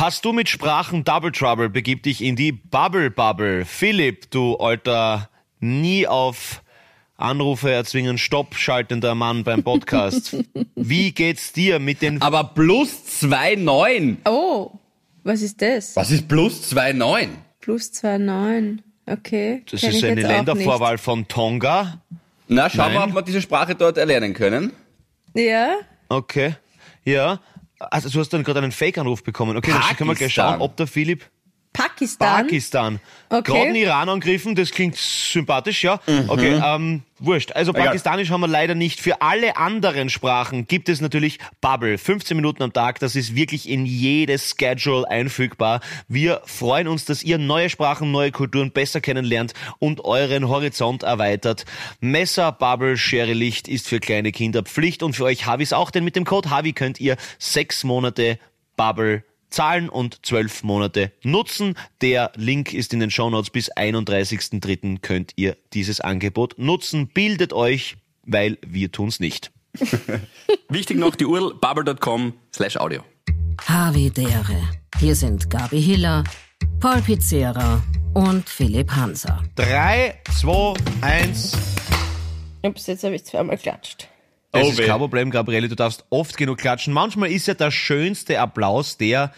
Hast du mit Sprachen Double Trouble? Begib dich in die Bubble Bubble. Philipp, du alter nie auf Anrufe erzwingen, Stopp schaltender Mann beim Podcast. Wie geht's dir mit den Aber plus 2,9. Oh, was ist das? Was ist plus 2,9? Plus 2,9. Okay. Das kenn ist eine Ländervorwahl von Tonga. Na, schauen wir, ob wir diese Sprache dort erlernen können. Ja? Okay. Ja. Also du hast dann gerade einen Fake-Anruf bekommen. Okay, dann können wir gleich Pakistan. schauen, ob der Philipp Pakistan. Pakistan. Okay. Gerade den Iran angegriffen, das klingt sympathisch, ja. Okay, ähm, wurscht. Also Egal. Pakistanisch haben wir leider nicht. Für alle anderen Sprachen gibt es natürlich Bubble. 15 Minuten am Tag, das ist wirklich in jedes Schedule einfügbar. Wir freuen uns, dass ihr neue Sprachen, neue Kulturen besser kennenlernt und euren Horizont erweitert. Messer, Bubble, Schere, Licht ist für kleine Kinder Pflicht und für euch Havis auch, denn mit dem Code Havi könnt ihr sechs Monate Bubble zahlen und zwölf Monate nutzen. Der Link ist in den Shownotes. Bis 31.03. könnt ihr dieses Angebot nutzen. Bildet euch, weil wir tun's nicht. Wichtig noch die URL bubble.com slash audio. Havidere. Hier sind Gabi Hiller, Paul Pizzera und Philipp Hanser. Drei, zwei, eins. Ups, jetzt habe ich zweimal klatscht. Das Oh ist weh. kein Problem, Gabriele. Du darfst oft genug klatschen. Manchmal ist ja der schönste Applaus der,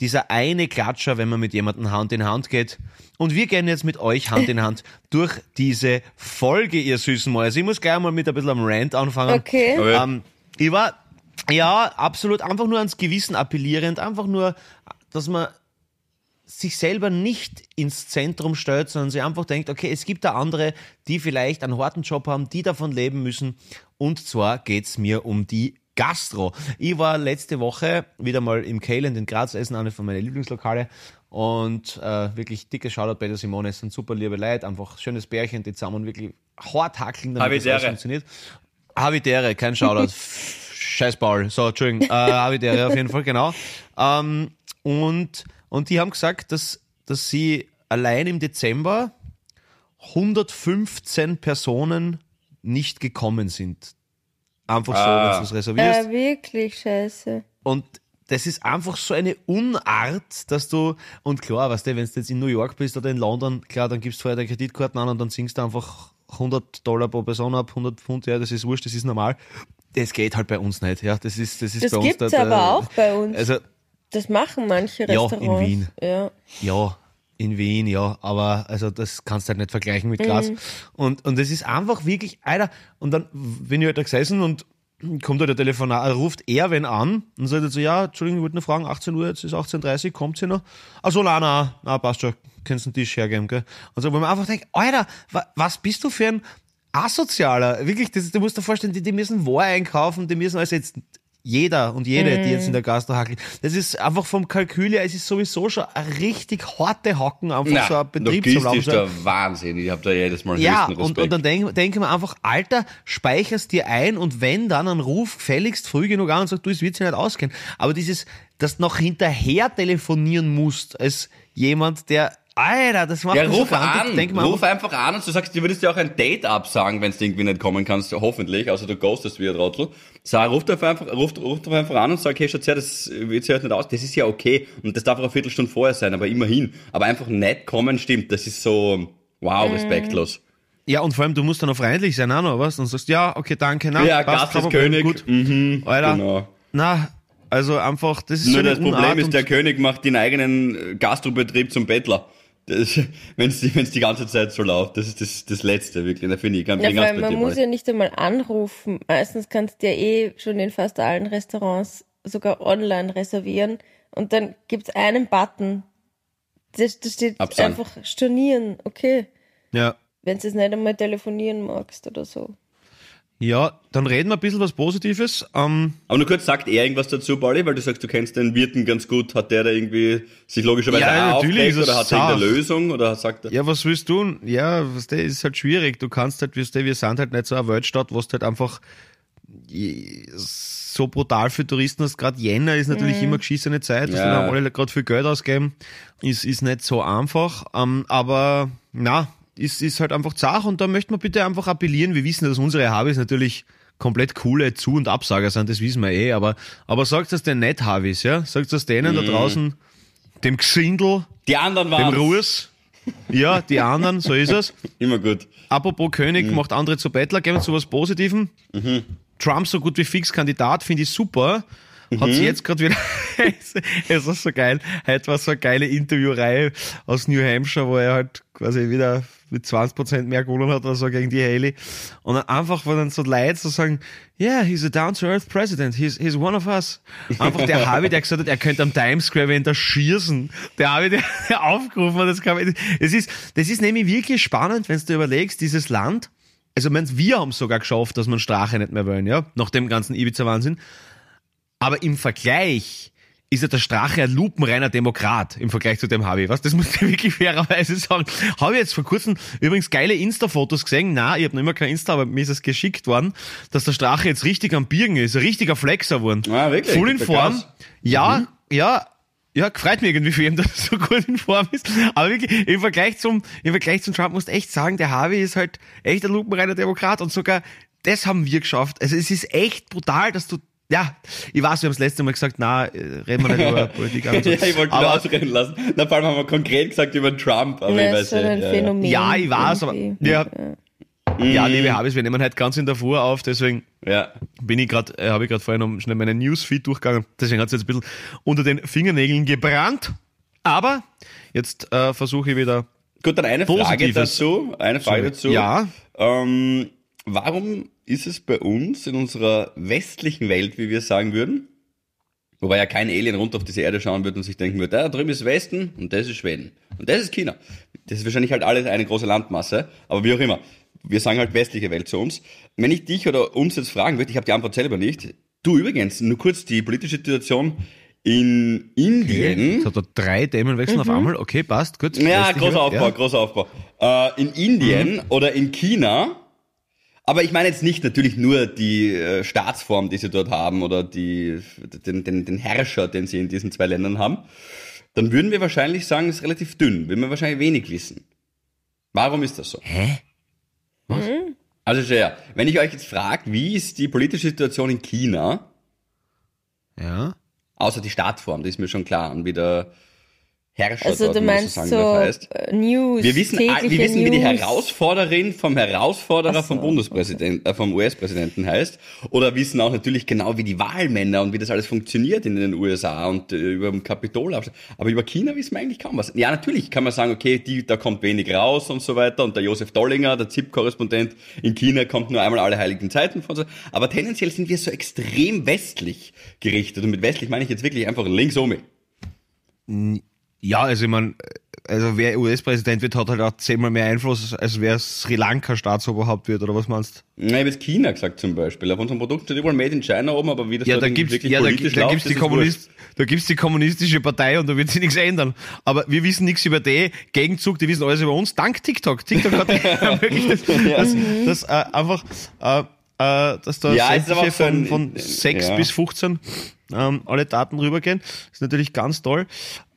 dieser eine Klatscher, wenn man mit jemandem Hand in Hand geht. Und wir gehen jetzt mit euch Hand in Hand durch diese Folge, ihr süßen Mäuse. Ich muss gleich mal mit ein bisschen am Rant anfangen. Okay. Aber Ähm, ich war, ja, absolut einfach nur ans Gewissen appellierend, einfach nur, dass man sich selber nicht ins Zentrum stellt, sondern sich einfach denkt, okay, es gibt da andere, die vielleicht einen harten Job haben, die davon leben müssen. Und zwar geht's mir um die Gastro. Ich war letzte Woche wieder mal im Kayland in Graz essen, eine von meinen Lieblingslokale. Und äh, wirklich dicke Shoutout bei der Simone, es sind super liebe Leute, einfach schönes Bärchen, die zusammen wirklich hart hackeln, damit das Habitäre. alles funktioniert. Habitäre, kein Shoutout. Scheiß Paul. So, Entschuldigung. Äh, Habitäre auf jeden Fall, genau. Ähm, und, und die haben gesagt, dass, dass sie allein im Dezember 115 Personen nicht gekommen sind. Einfach so, Ah. wenn du es reservierst. Äh, wirklich scheiße. Und das ist einfach so eine Unart, dass du, und klar, weißt du, wenn du jetzt in New York bist oder in London, klar, dann gibst du vorher deine Kreditkarten an und dann ziehst du einfach 100 Dollar pro Person ab, 100 Pfund, ja, das ist wurscht, das ist normal. Das geht halt bei uns nicht, ja, das ist, das ist Das bei uns. gibt's da- aber da- auch bei uns. Also, Das machen manche Ja, in Restaurants. Wien. Ja. ja, in Wien, ja, aber also das kannst du halt nicht vergleichen mit Mhm. Graz. Und, und das ist einfach wirklich, Alter, und dann bin ich halt da gesessen und kommt halt der Telefonat, ruft er wenn an und sagt so, ja, Entschuldigung, ich wollte nur fragen, 18 Uhr, jetzt ist 18.30 Uhr, kommt sie noch? Ach so, nein, nein, nein, passt schon, kannst du den Tisch hergeben, gell? Und so, wo man einfach denkt, Alter, wa, was bist du für ein Asozialer? Wirklich, das, du musst dir vorstellen, die, die müssen War einkaufen, die müssen also jetzt jeder und jede, die jetzt in der Gastro hackelt. Das ist einfach vom Kalkül her, es ist sowieso schon eine richtig harte Hacken, einfach so ein Betrieb zu logistisch laufen. der Wahnsinn. Ich habe da jedes Mal Ja, und, und dann denke denk man einfach, Alter, speicherst dir ein und wenn, dann einen Ruf gefälligst früh genug an und sagst, du, es wird sich nicht ausgehen. Aber dieses, dass du noch hinterher telefonieren musst, als jemand, der, Alter, das macht ja, mich so ruf krank. an, Denk mir ruf einfach, an und du sagst, du würdest dir auch ein Date absagen, wenn du irgendwie nicht kommen kannst, hoffentlich, außer du ghostest wie ein Trottel. Sag, ruf doch einfach, ruf, ruf doch einfach an und sag, hey, Schatz, ja, das wird sich halt nicht aus. Das ist ja okay. Und das darf auch eine Viertelstunde vorher sein, aber immerhin. Aber einfach nicht kommen stimmt, das ist so, wow, respektlos. ja, und vor allem, du musst dann auch freundlich sein, auch noch, was? Und sagst, ja, okay, danke, na, Ja, passt, Gast ist König. Gut. Mhm, Alter, genau. na, also einfach, das ist Nur so eine das Problem Unart ist, der König macht den eigenen Gastrobetrieb zum Bettler. Wenn es die, wenn's die ganze Zeit so läuft, das ist das, das Letzte, wirklich. Da finde ich ganz, Ja, bin ganz man dir, muss Paul. ja nicht einmal anrufen. Meistens kannst du ja eh schon in fast allen Restaurants sogar online reservieren. Und dann gibt's einen Button. Da da steht Absagen. einfach stornieren. Okay. ja. Wenn du es nicht einmal telefonieren magst oder so. Ja, dann reden wir ein bisschen was Positives. Ähm, Aber nur kurz, sagt er irgendwas dazu, Pauli? Weil du sagst, du kennst den Wirten ganz gut. Hat der da irgendwie sich logischerweise Ja, auch natürlich es oder hat er irgendeine zart. Lösung oder sagt er? Ja, was willst du tun? Ja, was der ist halt schwierig. Du kannst halt, du, wir sind halt nicht so eine Weltstadt, wo du halt einfach so brutal für Touristen hast. Gerade Jänner ist natürlich immer geschissene Zeit. Das Ja. haben alle gerade viel Geld ausgeben. Ist, ist nicht so einfach. Ähm, aber na, ist, ist halt einfach zach und da möchte man bitte einfach appellieren. Wir wissen, dass unsere Habis natürlich komplett coole Zu- und Absager sind, das wissen wir eh, aber, aber sagt das den nicht Habis, ja? Sagt das denen da draußen, dem Xindel, Die anderen dem waren Ruß. Ja, die anderen, so ist es. immer gut. Apropos König, macht andere zu Bettler, gehen wir zu was Positivem. Mhm. Trump so gut wie fix Kandidat, finde ich super. Hat Mhm. sie jetzt gerade wieder, es ist so geil, heute war so eine geile Interviewreihe aus New Hampshire, wo er halt quasi wieder mit 20% mehr gewonnen hat oder so gegen die Haley. Und dann einfach, wo dann so Leute so sagen, yeah, he's a down-to-earth president, he's, he's one of us. Einfach der Harvey, der gesagt hat, er könnte am Times Square wenn da schießen. Der Harvey, der, der aufgerufen hat, das kann man, das ist, das ist nämlich wirklich spannend, wenn du überlegst, dieses Land, also, ich mein, wir haben es sogar geschafft, dass man Strache nicht mehr wollen, ja, nach dem ganzen Ibiza-Wahnsinn. Aber im Vergleich ist ja der Strache ein lupenreiner Demokrat im Vergleich zu dem Harvey. Was? Das muss ich wirklich fairerweise sagen. Habe ich jetzt vor kurzem übrigens geile Insta-Fotos gesehen. Na, ich habe noch immer kein Insta, aber mir ist es geschickt worden, dass der Strache jetzt richtig am Birgen ist. Ein richtiger Flexer geworden. Ah, wirklich? Full in. Form. Ja, ja. Ja, freut mich irgendwie für ihn, dass er so gut in Form ist. Aber wirklich, im Vergleich zum, im Vergleich zum Trump musst du echt sagen, der Harvey ist halt echt ein lupenreiner Demokrat und sogar das haben wir geschafft. Also es ist echt brutal, dass du ja, ich weiß, wir haben das letzte Mal gesagt, na, äh, reden wir nicht über Politik. und so. Ja, ich wollte aber, aber ausreden lassen. Na, vor allem haben wir konkret gesagt über Trump, aber Ja, ich weiß ist schon ja, ein ja, ja. Phänomen. ja, ich weiß, aber irgendwie. ja, ja, liebe Habis, wir nehmen halt ganz in der Fuhr auf, deswegen Ja. bin ich gerade, äh, habe ich gerade vorhin noch schnell meinen Newsfeed durchgegangen. Deswegen hat es jetzt ein bisschen unter den Fingernägeln gebrannt. Aber jetzt äh, versuche ich wieder. Gut, dann eine Frage dazu. Eine Frage dazu. Ja. Ähm, warum ist es bei uns in unserer westlichen Welt, wie wir sagen würden, wobei ja kein Alien runter auf diese Erde schauen wird und sich denken wird, da drüben ist Westen und das ist Schweden und das ist China. Das ist wahrscheinlich halt alles eine große Landmasse, aber wie auch immer. Wir sagen halt westliche Welt zu uns. Wenn ich dich oder uns jetzt fragen würde, ich habe die Antwort selber nicht. Du übrigens, nur kurz die politische Situation in Indien. Jetzt hat er drei Themenwechsel auf einmal. Okay, passt, gut. Ja, großer. Aufbau, Ja. großer Aufbau. Äh, in Indien oder in China, aber ich meine jetzt nicht natürlich nur die äh, Staatsform, die sie dort haben oder die, den, den, den Herrscher, den sie in diesen zwei Ländern haben, dann würden wir wahrscheinlich sagen, es ist relativ dünn, würden wir wahrscheinlich wenig wissen. Warum ist das so? Hä? Also Shea, wenn ich euch jetzt frage, wie ist die politische Situation in China, Ja. außer die Staatsform, das ist mir schon klar, und wie der Herrscher Also dort, du meinst sagen so darf, heißt. äh, News, Wir wissen, wir tägliche wissen wie die News. Herausforderin vom Herausforderer so, vom Bundespräsidenten, äh, vom US-Präsidenten heißt. Oder wissen auch natürlich genau, wie die Wahlmänner und wie das alles funktioniert in den USA und äh, über dem Kapitol. Aber über China wissen wir eigentlich kaum was. Ja, natürlich kann man sagen, okay, die, da kommt wenig raus und so weiter. Und der Josef Dollinger, der ZIP-Korrespondent in China, kommt nur einmal alle heiligen Zeiten von so. Aber tendenziell sind wir so extrem westlich gerichtet. Und mit westlich meine ich jetzt wirklich einfach links um. Ja, also ich meine, also wer US-Präsident wird, hat halt auch zehnmal mehr Einfluss, als wer Sri Lanka Staatsoberhaupt wird, oder was meinst Na, ich habe jetzt China gesagt zum Beispiel. Auf unserem Produkt steht überall Made in China oben, aber wie das Ja, da gibt's, wirklich ja, da, politisch da läuft, gibt's die. Kommunist, da gibt's die kommunistische Partei und da wird sich nichts ändern. Aber wir wissen nichts über die Gegenzug, die wissen alles über uns, dank TikTok. TikTok hat ermöglicht, das, das, das äh, einfach, äh, äh, dass da Ja, es ist aber sämtliche von, von 6 ja. bis 15 ähm, alle Daten rübergehen. ist natürlich ganz toll.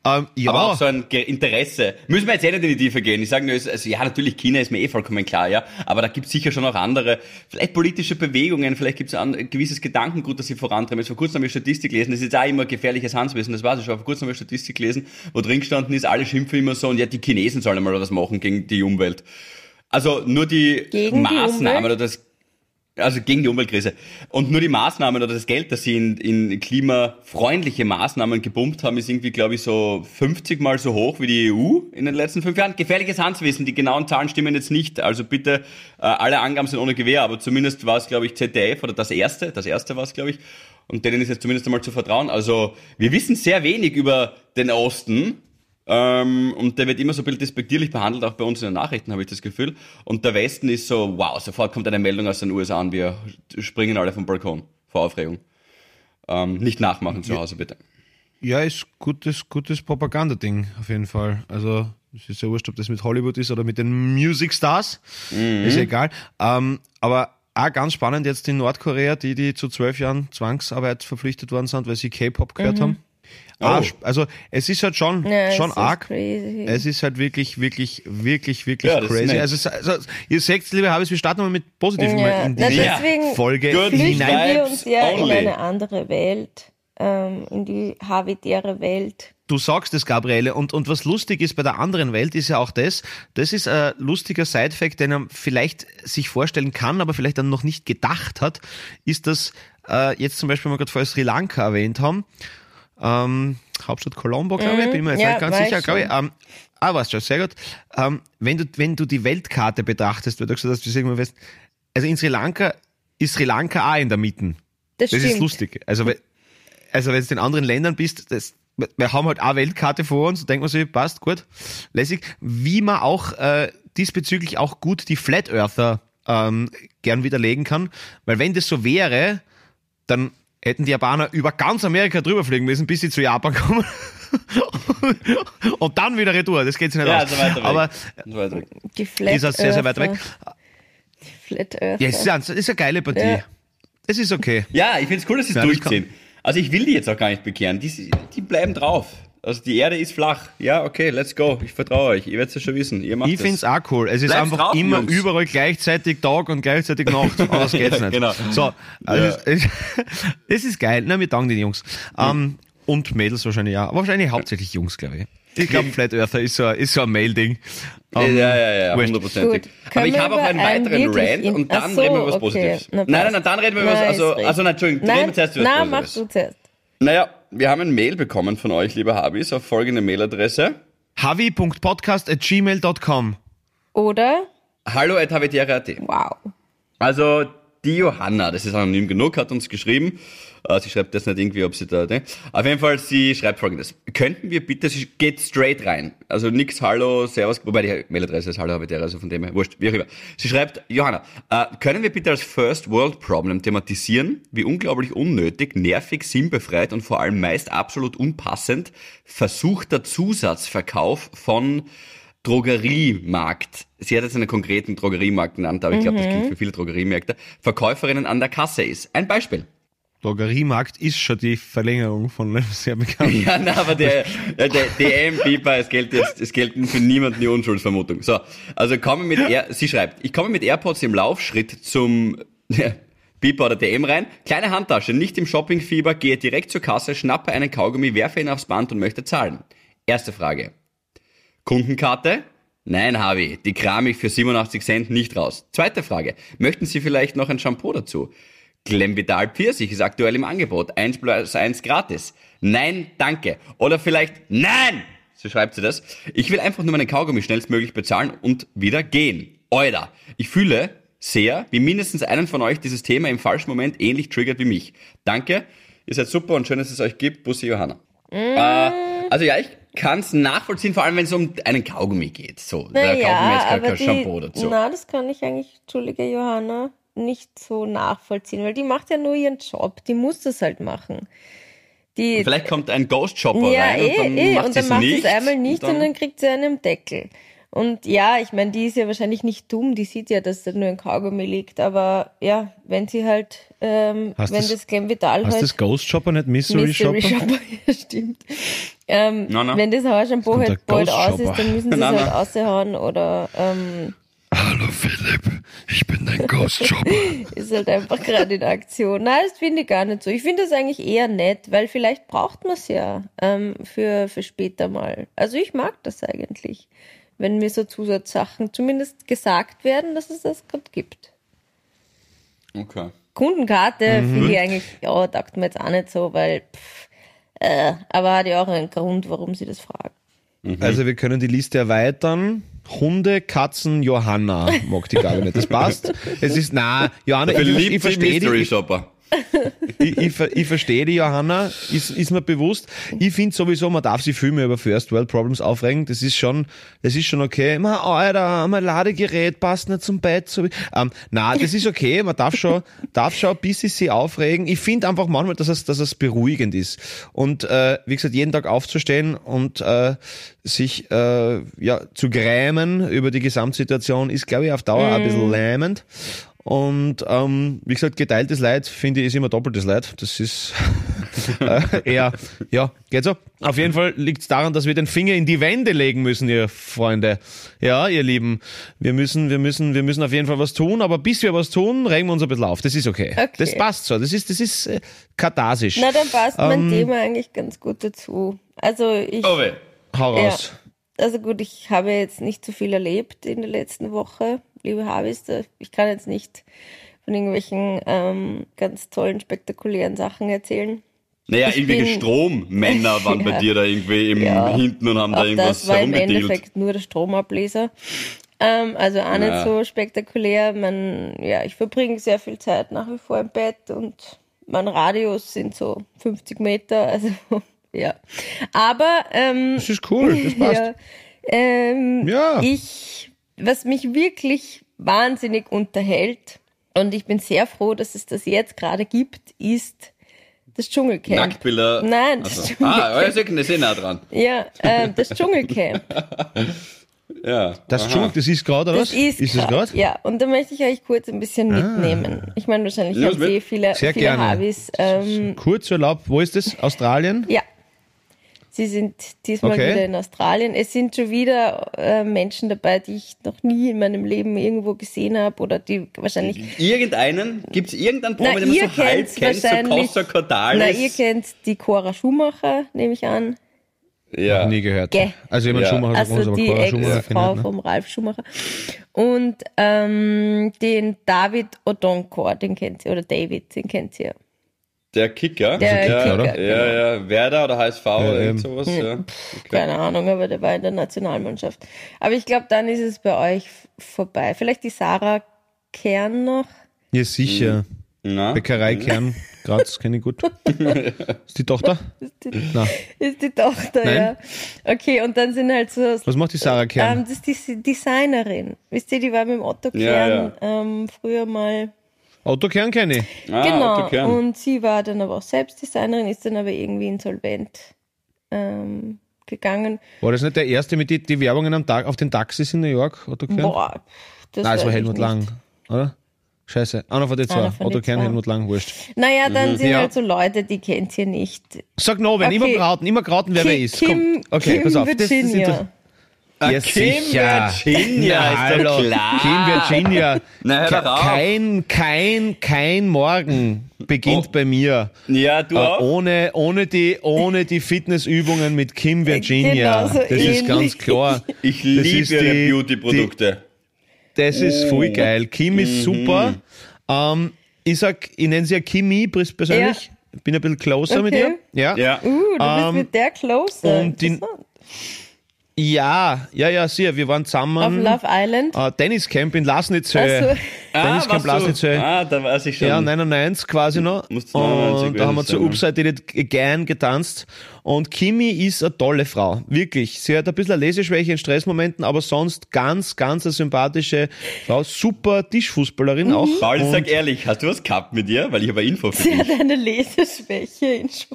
Ähm, ja, Aber auch so ein Interesse. Müssen wir jetzt eh nicht in die Tiefe gehen. Ich sage nur, also, ja, natürlich, China ist mir eh vollkommen klar, ja. Aber da gibt es sicher schon auch andere, vielleicht politische Bewegungen, vielleicht gibt es ein gewisses Gedankengut, das sie vorantreiben. Jetzt vor kurzem habe ich Statistik gelesen, das ist jetzt auch immer gefährliches Handwissen, das weiß ich schon. Vor kurzem habe ich Statistik gelesen, wo drin gestanden ist, alle schimpfen immer so, und ja, die Chinesen sollen mal was machen gegen die Umwelt. Also nur die Gegen die Maßnahmen Umwelt? oder das also gegen die Umweltkrise. Und nur die Maßnahmen oder das Geld, das sie in, in klimafreundliche Maßnahmen gepumpt haben, ist irgendwie, glaube ich, so 50 mal so hoch wie die EU in den letzten fünf Jahren. Gefährliches Handwissen, die genauen Zahlen stimmen jetzt nicht. Also bitte, äh, alle Angaben sind ohne Gewähr, aber zumindest war es, glaube ich, ZDF oder das erste, das erste war es, glaube ich. Und denen ist jetzt zumindest einmal zu vertrauen. Also wir wissen sehr wenig über den Osten. Ähm, und der wird immer so ein bisschen despektierlich behandelt, auch bei uns in den Nachrichten, habe ich das Gefühl. Und der Westen ist so, wow, sofort kommt eine Meldung aus den USA an, wir springen alle vom Balkon vor Aufregung. Ähm, nicht nachmachen zu Hause, bitte. ja, ist gutes, gutes Propagandading, auf jeden Fall. Also, es ist ja wurscht, ob das mit Hollywood ist oder mit den Music Stars. Ist ja egal. Ähm, aber auch ganz spannend jetzt in Nordkorea, die, die zu zwölf Jahren Zwangsarbeit verpflichtet worden sind, weil sie K-Pop gehört haben. Ah, Oh. also es ist halt schon, Ja, schon es ist arg. crazy. Es ist halt wirklich, wirklich, wirklich, wirklich Ja, crazy. Also, es- also, ihr seht, liebe Habis, wir starten mal mit Positiven Ja, in na, diese deswegen Folge Good hinein. wir uns ja only. in eine andere Welt, ähm, in die habitäre Welt du sagst es, Gabriele, und, und was lustig ist bei der anderen Welt, ist ja auch das, das ist ein lustiger Side-Fact, den er vielleicht sich vorstellen kann, aber vielleicht dann noch nicht gedacht hat, ist, dass äh, jetzt zum Beispiel, wenn wir gerade vorher Sri Lanka erwähnt haben, ähm, Hauptstadt Colombo, glaube ich, bin mir jetzt Ja, nicht ganz sicher, glaube ich. Ähm, ah, weißt schon, sehr gut. Ähm, wenn, du, wenn du die Weltkarte betrachtest, weil du gesagt hast, du irgendwo fest, also in Sri Lanka ist Sri Lanka auch in der Mitte. Das, Das ist lustig. Also, also wenn du in anderen Ländern bist, das, wir haben halt auch Weltkarte vor uns, denkt man sich, passt, gut, lässig. Wie man auch äh, diesbezüglich auch gut die Flat Earther ähm, gern widerlegen kann, weil wenn das so wäre, dann hätten die Japaner über ganz Amerika drüber fliegen müssen, bis sie zu Japan kommen. Und dann wieder retour, das geht sich nicht Ja, aus. so weiter weg. Aber So weiter weg. Die Flat ist sehr, sehr weit weg. Die Flat Earther. Ja, es ist, es ist eine geile Partie. Ja. Es ist okay. Ja, ich find's cool, dass sie es Ja, durchziehen. Also ich will die jetzt auch gar nicht bekehren. Die, die bleiben drauf. Also die Erde ist flach. Ja, okay, let's go. Ich vertraue euch. Ihr werdet es schon wissen. Ihr macht Ich das. find's auch cool. Es ist Bleibt einfach drauf, immer Jungs. überall gleichzeitig Tag und gleichzeitig Nacht. Anders geht's Ja, nicht. genau. So, also Ja. es, es, es ist geil. Na, wir danken den Jungs. Ähm, und Mädels wahrscheinlich auch. Aber wahrscheinlich hauptsächlich Jungs, glaube ich. Ich glaube, Flat Earther ist so, ein- ist so ein Mail-Ding. Ähm, ja, ja, ja, hundertprozentig. Aber ich habe auch einen weiteren Rant und dann so, reden wir über was okay. Positives. Na, nein, nein, nein, dann reden wir über was, Nein, also, also nein, Entschuldigung, reden wir Nein, zuerst über was nein mach Positives. du zuerst. Naja, wir haben ein Mail bekommen von euch, lieber Habis, auf folgende Mailadresse. havi.podcast.gmail.com Oder? Hallo at. Wow. Also die Johanna, das ist anonym genug, hat uns geschrieben. Äh, Sie schreibt das nicht irgendwie, ob sie da. Ne? Auf jeden Fall, sie schreibt folgendes. Könnten wir bitte, sie geht straight rein. Also nix Hallo, Servus, wobei die Mailadresse ist Hallo Habitäre, also von dem her, wurscht, wie auch immer. Sie schreibt, Johanna, äh, können wir bitte als First World Problem thematisieren, wie unglaublich unnötig, nervig, sinnbefreit und vor allem meist absolut unpassend versuchter Zusatzverkauf von Drogeriemarkt. Sie hat jetzt einen konkreten Drogeriemarkt genannt, aber ich glaube, das gilt für viele Drogeriemärkte. Verkäuferinnen an der Kasse ist. Ein Beispiel. Drogeriemarkt ist schon die Verlängerung von einem sehr bekannten. Ja, na, aber der, der, der DM-Piper, es gilt jetzt, es gilt für niemanden die Unschuldsvermutung. So, also komme mit, Air, sie schreibt, ich komme mit AirPods im Laufschritt zum Piper oder DM rein, kleine Handtasche, nicht im Shoppingfieber, gehe direkt zur Kasse, schnappe einen Kaugummi, werfe ihn aufs Band und möchte zahlen. Erste Frage. Kundenkarte? Nein, Harvey, die kram ich für 87 Cent nicht raus. Zweite Frage. Möchten Sie vielleicht noch ein Shampoo dazu? Glemvidal Pfirsich ist aktuell im Angebot. 1 plus 1 gratis. Nein, danke. Oder vielleicht, nein! So schreibt sie das. Ich will einfach nur meinen Kaugummi schnellstmöglich bezahlen und wieder gehen. Euer. Ich fühle sehr, wie mindestens einen von euch dieses Thema im falschen Moment ähnlich triggert wie mich. Danke. Ihr seid super und schön, dass es euch gibt. Bussi Johanna. Äh, also ja, ich kann es nachvollziehen, vor allem wenn es um einen Kaugummi geht. So, da kaufen wir jetzt kein, kein die, Shampoo dazu. na, das kann ich eigentlich, entschuldige Johanna, nicht so nachvollziehen, weil die macht ja nur ihren Job, die muss das halt machen. Die, Vielleicht kommt ein Ghost Shopper ja, rein eh, und dann eh, macht und sie dann es macht einmal nicht und und dann, kriegt sie einen Deckel. Und ja, ich meine, die ist ja wahrscheinlich nicht dumm, die sieht ja, dass da nur ein Kaugummi liegt, aber ja, wenn sie halt, ähm, Hast wenn das- das Glenvidal Heißt halt das Ghost Shopper, nicht Mystery, Mystery Shopper? Shopper, ja, stimmt. Ähm, Na, na. Wenn das Haarshampoo halt bald Ghost aus Shopper. ist, dann müssen sie es halt raushauen oder ähm, Hallo Philipp, ich bin dein Ghost Shopper. ist halt einfach gerade in Aktion. Nein, das finde ich gar nicht so. Ich finde das eigentlich eher nett, weil vielleicht braucht man es ja ähm, für, für später mal. Also ich mag das eigentlich, wenn mir so Zusatzsachen zumindest gesagt werden, dass es das gerade gibt. Okay. Kundenkarte Mhm. finde ich eigentlich, ja, taugt mir jetzt auch nicht so, weil, pff, äh, aber hat ja auch einen Grund, warum sie das fragen. Also wir können die Liste erweitern. Hunde, Katzen, Johanna mag die Gabe nicht. Das passt. Es ist, na, Johanna, ich, ich, sie verstehe Mystery die, Shopper. Ich, ich, ich verstehe die Johanna, ist, ist mir bewusst. Ich finde sowieso, man darf sich viel mehr über First World Problems aufregen. Das ist schon, das ist schon okay. Ma, Alter, mein Ladegerät passt nicht zum Bett. So wie, ähm, na, das ist okay. Man darf schon, darf schon ein bisschen sich aufregen. Ich finde einfach manchmal, dass es, dass es beruhigend ist. Und, äh, wie gesagt, jeden Tag aufzustehen und, äh, sich, äh, ja, zu grämen über die Gesamtsituation ist, glaube ich, auf Dauer ein bisschen lähmend. Und ähm, wie gesagt, geteiltes Leid finde ich ist immer doppeltes Leid. Das ist äh, eher, ja, geht so. Auf jeden Fall liegt es daran, dass wir den Finger in die Wände legen müssen, ihr Freunde. Ja, ihr Lieben, wir müssen, wir müssen, wir müssen auf jeden Fall was tun, aber bis wir was tun, regen wir uns ein bisschen auf. Das ist okay. Okay. Das passt so. Das ist, das ist äh, katharsisch. Na, dann passt mein Ähm, Thema eigentlich ganz gut dazu. Also ich, Oh weh. Hau ja, raus. also gut, ich habe jetzt nicht so viel erlebt in der letzten Woche, liebe Habis. Ich kann jetzt nicht von irgendwelchen ähm, ganz tollen, spektakulären Sachen erzählen. Naja, Ich irgendwelche bin- Strommänner waren bei Ja. dir da irgendwie im Ja. hinten und haben da irgendwas das war im. Endeffekt nur der Stromableser. Ähm, also auch nicht Ja. so spektakulär. Man, ja, ich verbringe sehr viel Zeit nach wie vor im Bett und mein Radius sind so 50 Meter. Also ja. Aber ähm, Das ist cool, das passt. ja, ähm, Ja. ich, was mich wirklich wahnsinnig unterhält und ich bin sehr froh, dass es das jetzt gerade gibt, ist das Dschungelcamp. Nacktbilder. Nein, das Also. Dschungelcamp. Ah, Second ist eh nah dran. Ja, äh, das Dschungelcamp. Ja. Das. Entschuldigung, das ist gerade, oder Das was? ist, ist das grad, gerade? Ah. Ja, und da möchte ich euch kurz ein bisschen mitnehmen. Ich meine, wahrscheinlich haben mit. sehr viele, Sehr viele gerne. Habis. Ähm, Kurzurlaub, wo ist das? Australien? ja, sie sind diesmal Okay. wieder in Australien. Es sind schon wieder äh, Menschen dabei, die ich noch nie in meinem Leben irgendwo gesehen habe oder die wahrscheinlich Irgendeinen? Gibt es irgendeinen Promi, den man ihr so halb kennt, so wahrscheinlich. Costa Cordalis? Na, ihr kennt die Cora Schumacher, nehme ich an. ja. Nie gehört. Gell. Also jemand Ja. Schumacher uns, Also aber die Cora Schumacher Ex-Frau kennt ne? vom Ralf Schumacher. Und ähm, den David Odonkor, den kennt ihr, oder David, den kennt ihr. Der Kicker? Der ja, Kicker, ja, genau. ja, Werder oder HSV oder ähm, irgend sowas, ja. Okay. Keine Ahnung, aber der war in der Nationalmannschaft. Aber ich glaube, dann ist es bei euch vorbei. Vielleicht die Sarah Kern noch. Ja, sicher. Na? Bäckerei Kern, Graz, kenne ich gut. ist die Tochter? Ist die, Na, ist die Tochter, Nein. ja. Okay, und dann sind halt so. was macht die Sarah Kern? Ähm, das ist die Designerin. Wisst ihr, die war mit dem Otto Ja, Kern Ähm, früher mal. Otto Kern kenne ich. Ah, genau. Otto Kern. Und sie war dann aber auch selbst Designerin, ist dann aber irgendwie insolvent ähm, gegangen. War das nicht der erste mit die, die Werbungen am Tag, auf den Taxis in New York? Otto Kern? Boah, das Nein, es war Helmut. Lang, oder? Scheiße. Einer von den zwei. Otto Kern. Helmut Lang, wurscht. Naja, dann sind Ja. halt so Leute, die kennt ihr nicht. Sag no, wenn Okay. immer grauten, immer grauten, wer wer ist. Kim, Komm. Okay, Kim pass auf. Das, das Virginia. inter- Ah, Ja, Kim sicher. Virginia, Na, ist doch hallo. klar. Kim Virginia. Na, hör doch auf. kein, kein, kein Morgen beginnt Oh. bei mir. Ja, du Äh, auch? ohne, ohne, die, ohne die Fitnessübungen mit Kim Virginia. Genau so das ist ganz klar. Ich Das liebe ist ihre die- Beauty-Produkte. Das ist Oh. voll geil. Kim Mhm. ist super. Ähm, ich sag, ich nenne sie ja Kimi pers- persönlich. Bin ein bisschen closer mit Okay. ihr. Ja. Ja. Uh, du bist Ähm, mit der closer. und die-. Ja, ja, ja, sicher. Wir waren Auf zusammen. Love Island. Äh, Tenniscamp in Lasnitzhöhe. Also, Tenniscamp warst du- Lasnitzhöhe. ah, da weiß ich schon. Ja, 99 quasi noch. Muss 99 und da haben wir gewesen zu sein, Upside Did It Again getanzt. Und Kimi ist eine tolle Frau. Wirklich. Sie hat ein bisschen eine Leseschwäche in Stressmomenten, aber sonst ganz, ganz eine sympathische Frau. Super Tischfußballerin auch. Paul, sag ehrlich, hast du was gehabt mit ihr? Weil ich habe eine Info für sie dich. hat eine Leseschwäche. In Sch-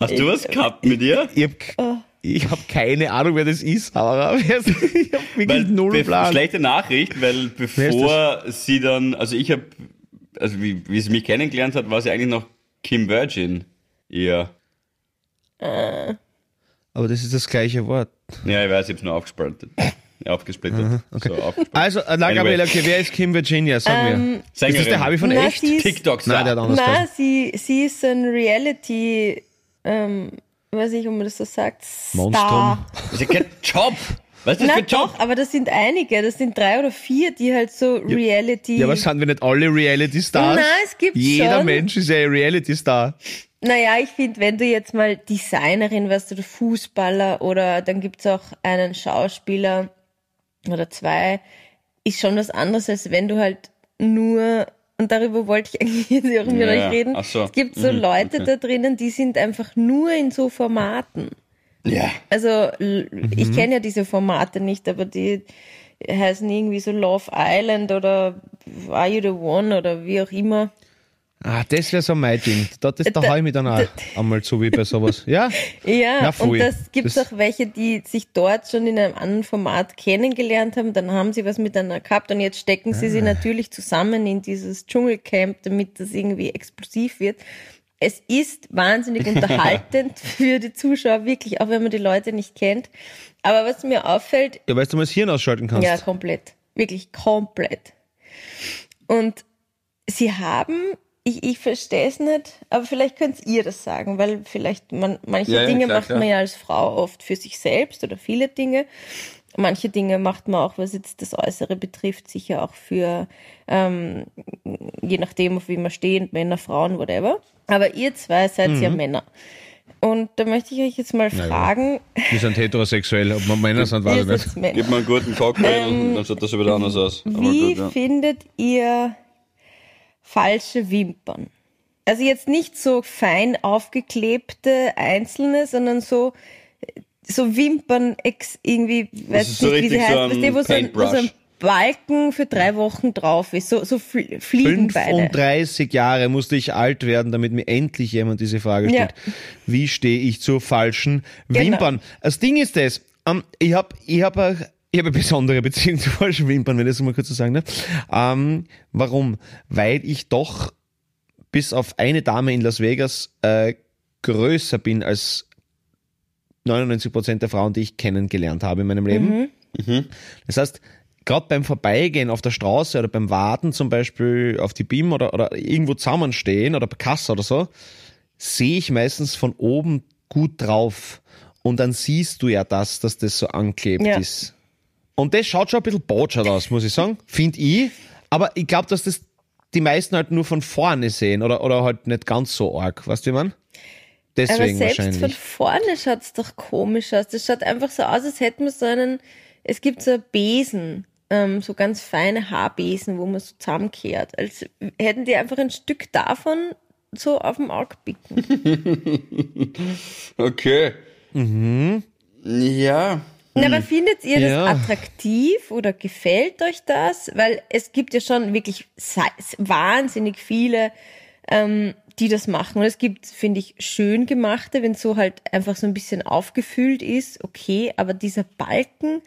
Hast du was gehabt mit ihr? Ich habe ich hab keine Ahnung, wer das ist, Sarah. Ich habe wirklich Weil, null Plan. schlechte Nachricht, weil bevor sie dann, also ich habe, also wie, wie sie mich kennengelernt hat, war sie eigentlich noch Kim Virgin. Ja. Aber das ist das gleiche Wort. Ja, ich weiß, ich hab's nur aufgespaltet. Ja, aufgesplittert. So, aufgespaltet. Also, äh, na, Anyway. Okay, wer ist Kim Virginia? Sag mir. Ist das Sängerin. der Harvey von Na, echt? sie ist- TikToks. Nein, der hat anders Na, sie, sie ist ein Reality, ähm, weiß nicht, ob man das so sagt. Star. Das ist ja kein Job. Was ist das Na für ein Job? doch, aber das sind einige, das sind drei oder vier, die halt so Reality. Ja, aber sind wir nicht alle Reality-Stars? Nein, es gibt Jeder schon. Mensch ist ja ein Reality-Star. Naja, ich finde, wenn du jetzt mal Designerin wirst oder Fußballer oder dann gibt's auch einen Schauspieler oder zwei, ist schon was anderes, als wenn du halt nur, und darüber wollte ich eigentlich jetzt auch mit Ja, euch reden, so. es gibt so Mhm, Leute okay. da drinnen, die sind einfach nur in so Formaten. Ja. Also l- ich Mhm. kenne ja diese Formate nicht, aber die heißen irgendwie so Love Island oder Are You the One oder wie auch immer. Ah, das wäre so mein Ding. Da, das, da Da- hau ich mich dann auch einmal zu wie bei sowas. Ja? Ja, Na, und das gibt Das- auch welche, die sich dort schon in einem anderen Format kennengelernt haben, dann haben sie was miteinander gehabt und jetzt stecken sie Ah. sie natürlich zusammen in dieses Dschungelcamp, damit das irgendwie explosiv wird. es ist wahnsinnig unterhaltend für die Zuschauer, wirklich, auch wenn man die Leute nicht kennt. Aber was mir auffällt, Ja, weißt du, mal das Hirn ausschalten kannst. ja, komplett. Wirklich komplett. Und sie haben, ich, ich verstehe es nicht, aber vielleicht könnt ihr das sagen, weil vielleicht man, manche Ja, ja, Dinge klar, macht klar. man ja als Frau oft für sich selbst oder viele Dinge. Manche Dinge macht man auch, was jetzt das Äußere betrifft, sicher auch für, ähm, je nachdem, auf wie man steht, Männer, Frauen, whatever. Aber ihr zwei seid ja Mhm. Männer. Und da möchte ich euch jetzt mal fragen, Wir sind heterosexuell, ob wir Männer sind, weiß ich nicht. Männer. Gib mir einen guten Cocktail und dann schaut das schon wieder anders aus. Aber Wie gut, ja. findet ihr falsche Wimpern? Also jetzt nicht so fein aufgeklebte einzelne, sondern so so Wimpern ex irgendwie, weiß so nicht, wie sie heißt, so weißt wo so ein, wo so ein. Balken für drei Wochen drauf ist, so, so Fl Fliegenbeine. 35 Jahre musste ich alt werden, damit mir endlich jemand diese Frage stellt. Wie stehe ich zu falschen Genau. Wimpern? Das Ding ist das, ähm, ich habe ich hab auch ich habe eine besondere Beziehung zu falschen Wimpern, wenn ich das mal kurz so sagen darf. Ähm, warum? Weil ich doch bis auf eine Dame in Las Vegas äh, größer bin als 99 Prozent der Frauen, die ich kennengelernt habe in meinem Leben. Das heißt, gerade beim Vorbeigehen auf der Straße oder beim Warten zum Beispiel auf die BIM oder, oder irgendwo zusammenstehen oder bei Kasse oder so, sehe ich meistens von oben gut drauf. Und dann siehst du ja das, dass das so anklebt Ja. ist. Und das schaut schon ein bisschen botschert aus, muss ich sagen. Finde ich. Aber ich glaube, dass das die meisten halt nur von vorne sehen oder, oder halt nicht ganz so arg. Weißt du, wie man? Aber Deswegen selbst von vorne schaut's doch komisch aus. Das schaut einfach so aus, als hätten wir so einen, es gibt so Besen, ähm, so ganz feine Haarbesen, wo man so zusammenkehrt. Als hätten die einfach ein Stück davon so auf dem Auge bicken. Okay. Ja. Na, aber findet ihr das Ja. attraktiv oder gefällt euch das? Weil es gibt ja schon wirklich wahnsinnig viele, ähm, die das machen. Und es gibt, finde ich, schön gemachte, wenn so halt einfach so ein bisschen aufgefüllt ist, okay, aber dieser Balken,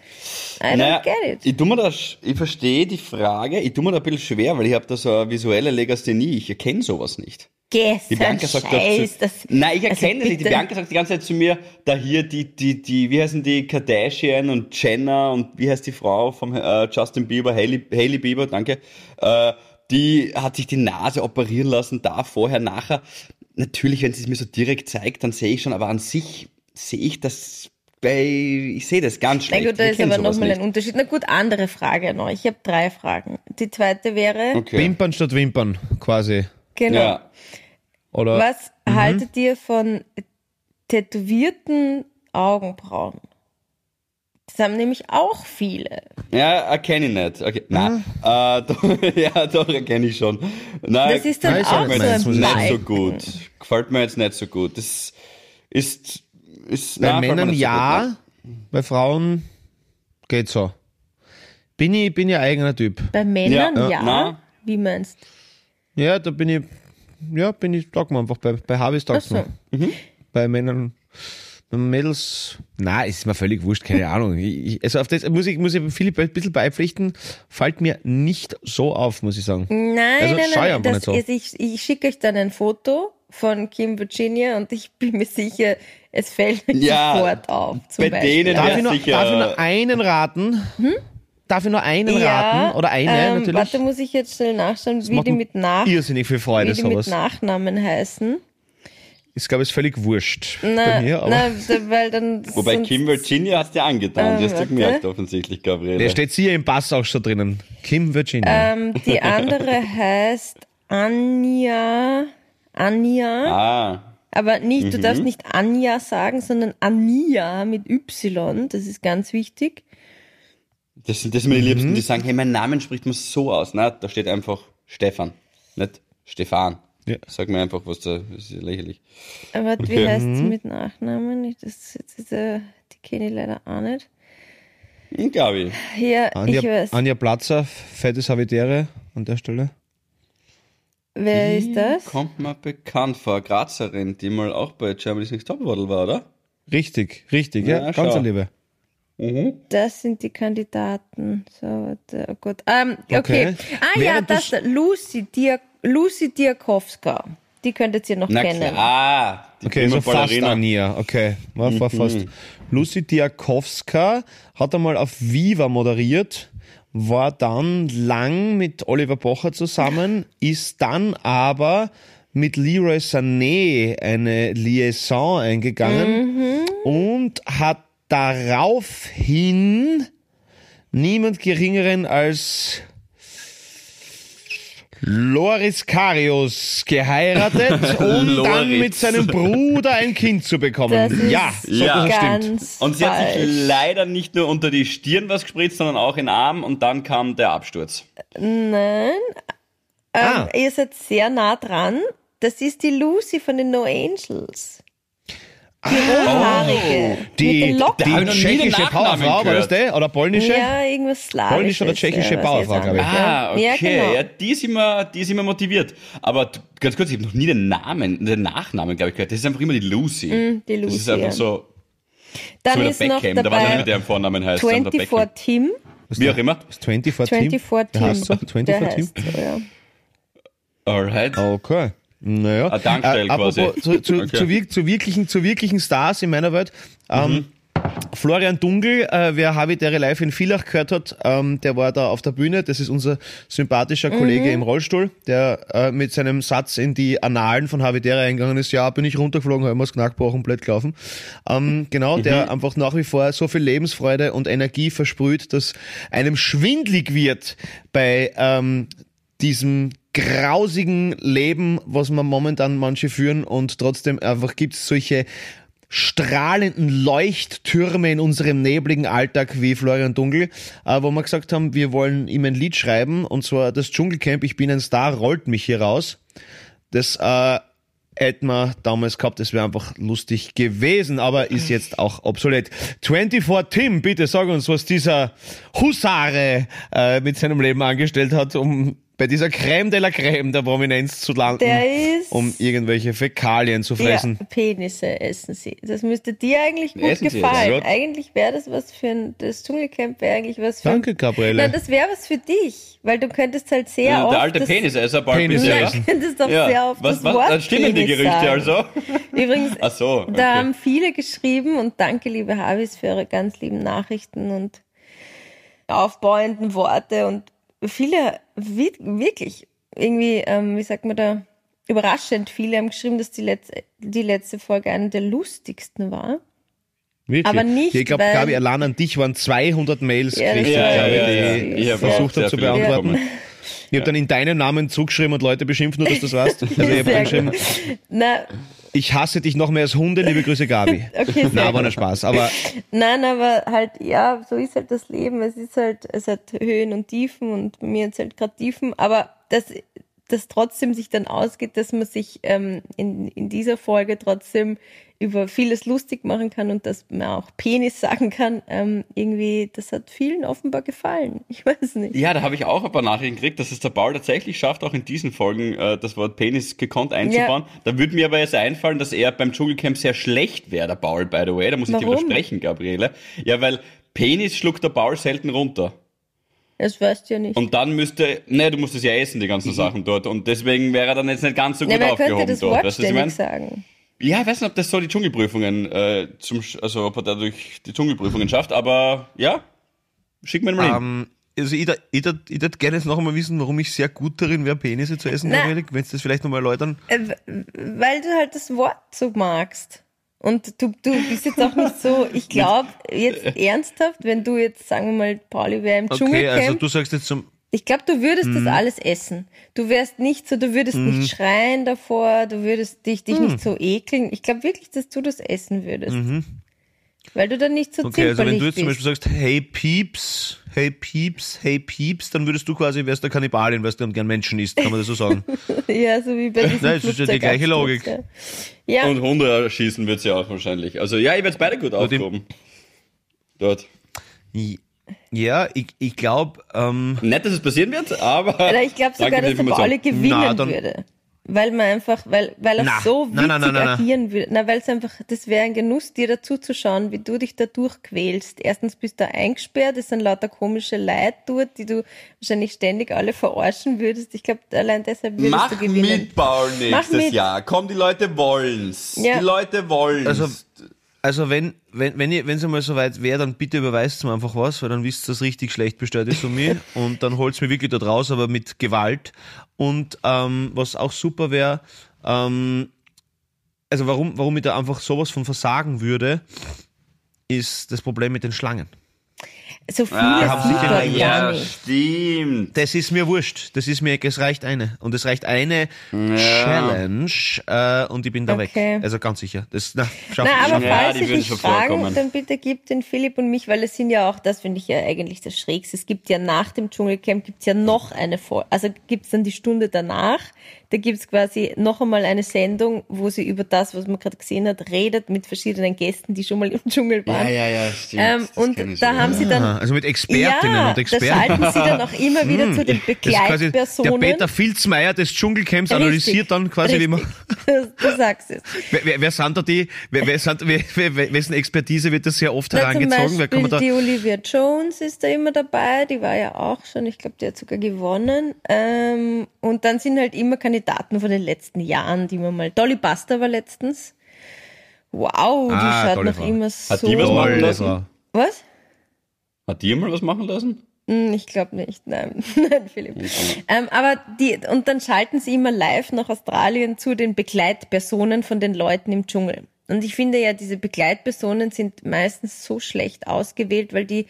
I don't Naja, get it. ich tu mir das, ich verstehe die Frage, ich tu mir da ein bisschen schwer, weil ich habe da so eine visuelle Legasthenie, ich erkenne sowas nicht. Die Gestern Bianca sagt Scheiß, doch das, zu, Nein, ich also erkenne das nicht. Die. Bianca sagt die ganze Zeit zu mir, da hier die, die, die, wie heißen die, Kardashian und Jenner und wie heißt die Frau vom äh, Justin Bieber, Hailey, Hailey Bieber, danke, äh, die hat sich die Nase operieren lassen, da, vorher, nachher. Natürlich, wenn sie es mir so direkt zeigt, dann sehe ich schon, aber an sich sehe ich das bei, ich sehe das ganz Na schlecht. gut, da Ich ist aber nochmal ein Unterschied. Na gut, andere Frage noch. Ich habe drei Fragen. Die zweite wäre, Okay. Wimpern statt Wimpern, quasi. genau, Ja. Oder was haltet ihr von tätowierten Augenbrauen? Das haben nämlich auch viele. Ja, erkenne ich nicht. Okay. Nein. Äh, doch, ja, doch, erkenne ich schon. Nein, Das ist dann Nein, auch so ich nicht so gut. Gefällt mir jetzt nicht so gut. Das ist, ist bei nein, Männern so ja, gut, bei Frauen geht so. Bin ich, bin ich ein eigener Typ. Bei Männern Ja, ja. na. Wie meinst du? Ja, da bin ich, ja, bin ich, sag mal einfach, bei, bei Ach sag's so. mal. Bei Männern, Mädels, na, ist mir völlig wurscht, keine Ahnung. Ich, also auf das muss ich, muss ich Philipp ein bisschen beipflichten, fällt mir nicht so auf, muss ich sagen. Nein, Also, nein, schau nein. Das nicht so. ist, ich, ich schicke euch dann ein Foto von Kim Virginia und ich bin mir sicher, es fällt mir Ja, sofort auf. Zum bei Beispiel. denen Darf Ja, ich, nur, sicher. darf ich nur einen raten? Darf ich nur einen raten? Oder eine ähm, natürlich? Warte, muss ich jetzt schnell nachschauen, wie macht die mit Nach Irrsinnig viel Freude, wie die mit sowas. Nachnamen heißen. Ist, glaube ich, völlig wurscht Na, bei mir, aber na, da- weil dann Wobei Kim Virginia hat's dir angetan. Ähm, die hast du warte. gemerkt offensichtlich, Gabriele. der steht hier im Pass auch schon drinnen. Kim Virginia. ähm, die andere heißt Anja, Anja, ah, aber nicht, Mhm. du darfst nicht Anja sagen, sondern Ania mit Y, das ist ganz wichtig. das sind das sind meine Liebsten, die sagen, hey, mein Namen spricht man so aus. Na, da steht einfach Stefan, nicht Stefan. Ja. Sag mir einfach, was da, das ist ja lächerlich. Aber wie Okay. heißt sie mit Nachnamen? Ich- Das, das ist, äh, die kenne ich leider auch nicht. Gabi. Hier, Anja, ich weiß. Anja Platzer, fettes Habitäre an der Stelle. Wer ist das? Kommt mir bekannt vor. Grazerin, die mal auch bei Germany's Next Topmodel war, oder? Richtig, richtig, ja, Ja, ganz schau. Liebe. Das sind die Kandidaten. So, warte, oh Gott. Ähm, okay. Okay. Ah ja, Während das du Lucy, Dia, Lucy Diakowska. Die könntet ihr noch Na kennen. klar. Die Okay, so fast an ihr. Okay, war, war fast. Lucy Diakowska hat einmal auf Viva moderiert, war dann lang mit Oliver Pocher zusammen, ist dann aber mit Leroy Sané eine Liaison eingegangen und hat daraufhin niemand geringeren als Loris Karius geheiratet, um dann mit seinem Bruder ein Kind zu bekommen. Ja, so, Ja. das stimmt. Und sie hat sich falsch. leider nicht nur unter die Stirn was gespritzt, sondern auch in den Arm und dann kam der Absturz. Nein. Ähm, Ah. Ihr seid sehr nah dran. Das ist die Lucy von den No Angels. Die rothaarige. Die, Locken. die den tschechische Powerfrau, war das der? Oder polnische? Ja, irgendwas slawisches. Polnische oder tschechische ja, was Bauerfrau, ihr glaube ich. Ah, ja. okay. Ja, Ja, genau. die, ist immer, die ist immer motiviert. Aber ganz kurz, ich habe noch nie den Namen, den Nachnamen, glaube ich, gehört. Das ist einfach immer die Lucy. Mm, die Das ist Lucy, einfach ja. so, Dann so ist der noch Beckham. Da weiß ich nicht, dabei der im Vornamen heißt. aber der 24 Beckham. Tim. Wie auch immer. Das 24 Team? 24 Der Tim. heißt so? 24 Der Team? heißt so, ja. Alright. Okay. Naja. Ein Tankstell quasi. apropos, zu, zu, Okay. zu, wir- zu, wirklichen, zu wirklichen Stars in meiner Welt. Ähm, Mhm. Florian Dungel, äh, wer Habitäre live in Villach gehört hat, ähm, der war da auf der Bühne. Das ist unser sympathischer Kollege im Rollstuhl, der äh, mit seinem Satz in die Annalen von Habitäre eingegangen ist. Ja, bin ich runtergeflogen, habe immer das Knackbrochen, blöd gelaufen. Ähm, genau, der einfach nach wie vor so viel Lebensfreude und Energie versprüht, dass einem schwindlig wird bei ähm, diesem grausigen Leben, was man momentan manche führen und trotzdem einfach gibt es solche strahlenden Leuchttürme in unserem nebligen Alltag wie Florian Dunkel, äh, wo wir gesagt haben, wir wollen ihm ein Lied schreiben und zwar das Dschungelcamp, ich bin ein Star, rollt mich hier raus. Das äh, hätten wir damals gehabt, das wäre einfach lustig gewesen, aber ist jetzt auch obsolet. 24 Tim, bitte sag uns, was dieser Husare äh, mit seinem Leben angestellt hat, um bei dieser Crème de la Crème der Prominenz zu landen, Der ist- um irgendwelche Fäkalien zu fressen. Ja, Penisse essen sie. Das müsste dir eigentlich gut Essen gefallen. ja. Eigentlich wäre das was für ein, das Dschungelcamp wäre eigentlich was für Danke, ein, Gabriele. Nein, das wäre was für dich, weil du könntest halt sehr Ja, oft der alte das, Penis, er ist ein Penis Ja, Ballpizza. essen. du könntest doch sehr oft was, das was, Wort dann stimmen die Penis Gerüchte sagen. also? Übrigens, Ach so, okay. da haben viele geschrieben und danke, liebe Habis, für eure ganz lieben Nachrichten und aufbauenden Worte und viele, wi- wirklich, irgendwie, ähm, wie sagt man da, überraschend viele haben geschrieben, dass die letzte, die letzte Folge eine der lustigsten war. Wirklich. aber nicht, Ich glaube, Gabi, allein an dich waren 200 Mails Ja, Gabi, ja, die ja, ich hab Ja. versucht sehr habe zu beantworten. Ich habe dann in deinen Namen zugeschrieben und Leute beschimpft, nur dass du das weißt. Also ich habe Sehr geschrieben. Na, ich hasse dich noch mehr als Hunde, liebe Grüße Gabi. okay, Na, war nur Spaß. Aber Nein, aber halt, ja, so ist halt das Leben. Es ist halt, es hat Höhen und Tiefen und bei mir jetzt halt gerade Tiefen, aber das, das trotzdem sich dann ausgeht, dass man sich ähm, in, in dieser Folge trotzdem über vieles lustig machen kann und dass man auch Penis sagen kann, ähm, irgendwie, das hat vielen offenbar gefallen. Ich weiß nicht. Ja, da habe ich auch ein paar Nachrichten gekriegt, dass es der Paul tatsächlich schafft, auch in diesen Folgen äh, das Wort Penis gekonnt einzubauen. Da würde mir aber jetzt einfallen, dass er beim Dschungelcamp sehr schlecht wäre, der Paul, by the way. Da muss ich dir Warum? widersprechen, Gabriele. Ja, weil Penis schluckt der Paul selten runter. Das weißt du ja nicht. Und dann müsste, ne, du musst es ja essen, die ganzen Sachen dort. Und deswegen wäre er dann jetzt nicht ganz so gut Ja, wer könnte aufgehoben das dort. Weißt du, was ich mein? ständig sagen? Ja, ich weiß nicht, ob das so die Dschungelprüfungen, äh, zum, also ob er dadurch die Dschungelprüfungen schafft, aber ja, schick mir mal hin. ähm, also ich würd ich würd- ich würd gerne jetzt noch einmal wissen, warum ich sehr gut darin wäre, Penisse zu essen. Wenn du das vielleicht nochmal erläutern. Äh, weil du halt das Wort so magst. Und du, du bist jetzt auch nicht so, ich glaube, jetzt ernsthaft, wenn du jetzt, sagen wir mal, Pauli wäre im Okay, Dschungelcamp, also du sagst jetzt zum, ich glaube, du würdest das alles essen. Du wärst nicht so, du würdest nicht schreien davor, du würdest dich, dich nicht so ekeln. Ich glaube wirklich, dass du das essen würdest. Weil du dann nicht so okay, also wenn du jetzt zum bist. Beispiel sagst, hey Pieps, hey Pieps, hey Pieps, dann würdest du quasi, wärst der Kannibalin, weil du gern Menschen isst, kann man das so sagen. ja, so wie bei diesem Nein, das ist ja die gleiche Logik. Ja, ja Und Hunde erschießen wird sie auch wahrscheinlich. Also ja, ich werde beide gut aufgehoben. Dort. Ja, ich, ich glaube, ähm, Nicht, dass es passieren wird, aber. Oder ich glaube sogar, dass der Pauli gewinnen Na, dann- würde. Weil man einfach, weil, weil er Na, so witzig na, na, agieren würde. Na, weil es einfach, das wäre ein Genuss, dir dazu zu schauen, wie du dich da durchquälst. Erstens bist du eingesperrt, es sind lauter komische Leute dort, die du wahrscheinlich ständig alle verarschen würdest. Ich glaube, allein deshalb würdest Mach du gewinnen. mit, Paul, Mach nächstes mit. Jahr. Komm, die Leute wollen's. Ja. Die Leute wollen's. Also, also wenn, wenn, wenn, ihr, wenn es einmal soweit wäre, dann bitte überweist mir einfach was, weil dann wisst ihr, dass richtig schlecht bestellt ist von mir. Und dann holt's mir wirklich dort raus, aber mit Gewalt. Und ähm, was auch super wäre, ähm, also warum, warum ich da einfach sowas von versagen würde, ist das Problem mit den Schlangen. So viele haben sieht man ja, gar nicht. stimmt. Das ist mir wurscht. Das ist mir, es reicht eine. Und es reicht eine Challenge äh, und ich bin da Okay. weg. Also ganz sicher. Das, na, schaff Na, ich aber schon. Ja, falls die sich würden nicht fragen, vorkommen. dann bitte gibt den Philipp und mich, weil es sind ja auch, das finde ich ja eigentlich das Schrägste. Es gibt ja nach dem Dschungelcamp gibt's ja noch eine Folge, also gibt's dann die Stunde danach, da gibt's quasi noch einmal eine Sendung, wo sie über das, was man gerade gesehen hat, redet mit verschiedenen Gästen, die schon mal im Dschungel Ja, waren. ja, ja, stimmt. Ähm, und da haben sie dann Ah, also mit Expertinnen ja, und da Experten. schalten sie dann auch immer wieder zu den quasi der Begleitpersonen. Peter Filzmeier des Dschungelcamps Richtig, analysiert dann quasi, wie man. richtig. Du sagst es. Wer, wer, wer sind da die, wer, wer sind, wer, wer, wessen Expertise wird das sehr oft Na, zum herangezogen? Man Beispiel da, die Olivia Jones ist da immer dabei, die war ja auch schon, ich glaube, die hat sogar gewonnen. Ähm, und dann sind halt immer Kandidaten von den letzten Jahren, die man mal. Dolly Buster war letztens. Wow, die Ah, schaut noch Frau. immer so. Hat die was machen lassen? Was? Hat die mal was machen lassen? Hm, Ich glaube nicht, nein, nein, Philipp. Ähm, aber die, und dann schalten sie immer live nach Australien zu den Begleitpersonen von den Leuten im Dschungel. Und ich finde ja, diese Begleitpersonen sind meistens so schlecht ausgewählt, weil die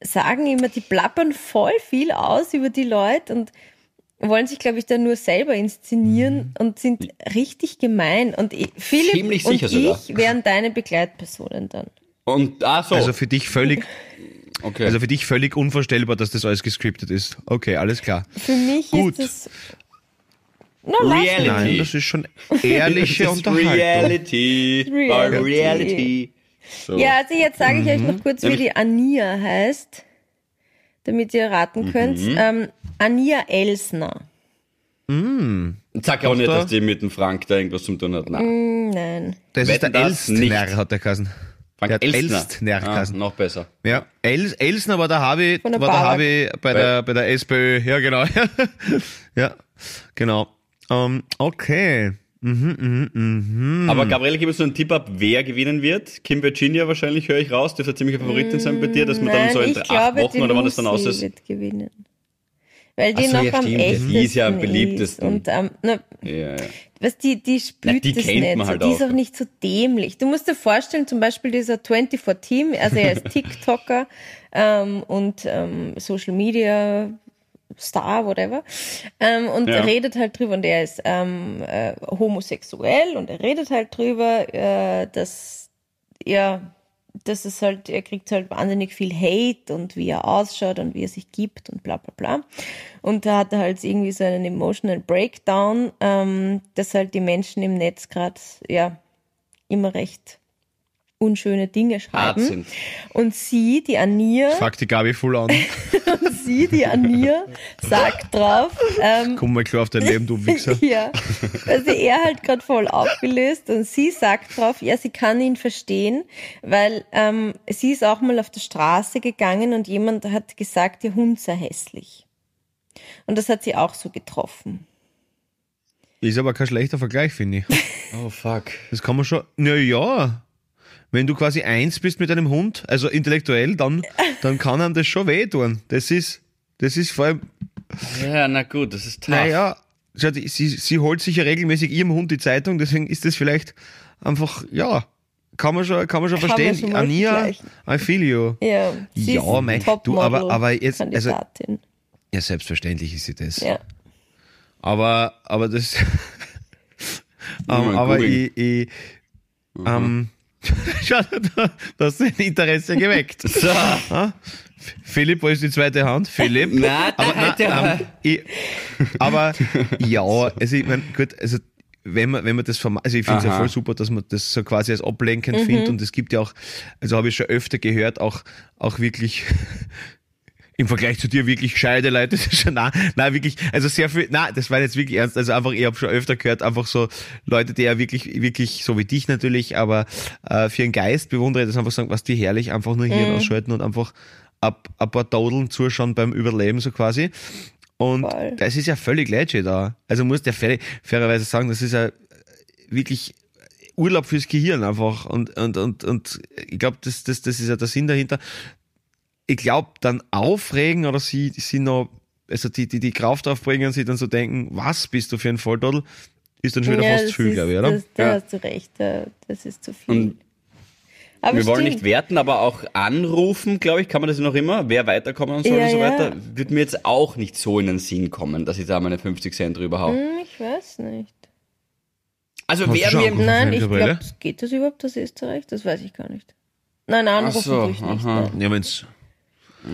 sagen immer, die plappern voll viel aus über die Leute und wollen sich, glaube ich, da nur selber inszenieren und sind richtig gemein. Und ich, Philipp Ziemlich und sicher sogar. ich wären deine Begleitpersonen dann. Und, ach so. also für dich völlig, okay. also für dich völlig unvorstellbar, dass das alles gescriptet ist. Okay, alles klar. Für mich Gut. ist das... Mich. Reality. Nein, das ist schon ehrliche Das ist Unterhaltung. Reality. Reality. Reality. So. Ja, also jetzt sage ich euch Mhm. noch kurz, wie die Ania heißt, damit ihr Mhm. raten könnt. Ähm, Ania Elsner. Sag auch nicht, dass die mit dem Frank da irgendwas zu tun hat. Nein. Hm, Nein. Das ist der Wetten, das Elstner, hat der Kassen. Frank der hat Elstner. Elstner Ah, Kassen. noch besser. Ja, Els, Elsner war der Harvey, der war der. Harvey bei der, bei der SPÖ. Ja, genau. ja, genau. Ähm, okay. Mhm, mhm, mhm. Aber Gabriele, gib uns so einen Tipp ab, wer gewinnen wird. Kim Virginia wahrscheinlich, höre ich raus. Dürfte ziemlich eine Favoritin sein bei dir, dass man dann Nein, so in acht glaube, Wochen oder wann es dann aus ist. wird gewinnen. Weil die so, noch ja, am stimmt, die echtesten ist ja am beliebtesten. Und ähm, na, Ja, ja. was die, die spürt Na, die das nicht. so. halt die ist auch. auch nicht so dämlich. Du musst dir vorstellen, zum Beispiel dieser 24 Team, also er ist TikToker ähm, und ähm, Social Media Star, whatever, ähm, und Ja. er redet halt drüber und er ist ähm, äh, homosexuell und er redet halt drüber, äh, dass ja, das ist halt, er kriegt halt wahnsinnig viel Hate und wie er ausschaut und wie er sich gibt und bla bla bla. Und da hat er halt irgendwie so einen emotional Breakdown, ähm, dass halt die Menschen im Netz gerade ja immer recht unschöne Dinge schreiben. Und sie, die Ania, Fuck die Gabi voll an. sie, die Ania, sagt drauf, ähm, Komm mal klar auf dein Leben, du Wichser. ja, also er halt gerade voll aufgelöst und sie sagt drauf, ja, sie kann ihn verstehen, weil ähm, sie ist auch mal auf der Straße gegangen und jemand hat gesagt, ihr Hund sei hässlich. Und das hat sie auch so getroffen. Ist aber kein schlechter Vergleich, finde ich. Oh, fuck. Das kann man schon, na ja. Wenn du quasi eins bist mit einem Hund, also intellektuell, dann, dann kann einem das schon wehtun. Das ist, das ist vor allem, Ja, na gut, das ist tough. naja, die- sie, sie holt sich ja regelmäßig ihrem Hund die Zeitung, deswegen ist das vielleicht einfach, ja, kann man schon, kann man schon Kann man verstehen. schon Ania. I feel you. Ja, sie Ja, ist mein- du, aber- aber jetzt- also-. Ja, selbstverständlich ist sie das. ja. Aber, aber das, Mal ähm, aber ich, ich ähm, schau, da, da hast du ein Interesse geweckt. So. Philipp, wo ist die zweite Hand? Philipp. Na, da aber, hat er- ähm, ich, aber ja, also ich meine, gut, also wenn man, wenn man das verma also ich finde es ja voll super, dass man das so quasi als ablenkend findet und es gibt ja auch, also habe ich schon öfter gehört, auch, auch wirklich im Vergleich zu dir wirklich gescheite Leute, das ist schon, na, na, wirklich, also sehr viel, na, das war jetzt wirklich ernst, also einfach, ich habe schon öfter gehört, einfach so Leute, die ja wirklich, wirklich, so wie dich natürlich, aber äh, für den Geist bewundere, das einfach sagen, was die herrlich einfach nur Hirn ausschalten und einfach ab, ein paar Dodeln zuschauen beim Überleben, so quasi. Und Voll. das ist ja völlig legit da. Also muss der fair, fairerweise sagen, das ist ja wirklich Urlaub fürs Gehirn einfach. Und, und, und, und ich glaube, das, das, das ist ja der Sinn dahinter. Ich glaube, dann aufregen oder sie, sie noch, also die, die, die Kraft aufbringen, sie dann so denken, was bist du für ein Volldodel, ist dann schon wieder Ja, fast das zu viel, glaube ich, oder? Das, da Ja. hast du recht, da- das ist zu viel. Und Aber wir wollen stimmt. nicht werten, aber auch anrufen, glaube ich, kann man das noch immer, wer weiterkommen soll Ja, und so ja. weiter. Wird mir jetzt auch nicht so in den Sinn kommen, dass ich da meine 50 Cent drüber hau. Hm, ich weiß nicht. Also Hast wer mir... Nein, ich glaube, geht das überhaupt aus Österreich? Das weiß ich gar nicht. Nein, anrufen so, tue ich nicht. aha. Nein. Ja, wenn's,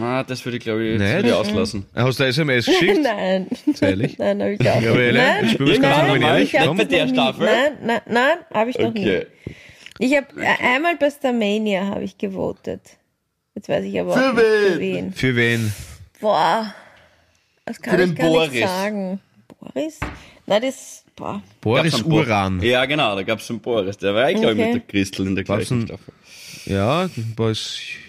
Ah, das würde ich, glaube ich, Nicht? würde ich auslassen. hast du eine SMS geschickt? Nein. Ehrlich? Nein, habe ich auch Gabriele, Nein, ich spür's nein, ganz normal, ehrlich. Nicht bei der nie- Staffel? Nein, nein, nein, habe ich noch nie. Okay. Ich habe einmal bei Starmania habe ich gewotet. Jetzt weiß ich aber auch nicht für wen. Für wen? Boah, das kann Für ich den gar Boris. nicht sagen. Boris? Nein, das, boah. Boris Uran. Ja, genau, da gab es einen Boris. Der war, glaube ich, Okay. mit der Christel in der gleichen Staffel. Ja, bei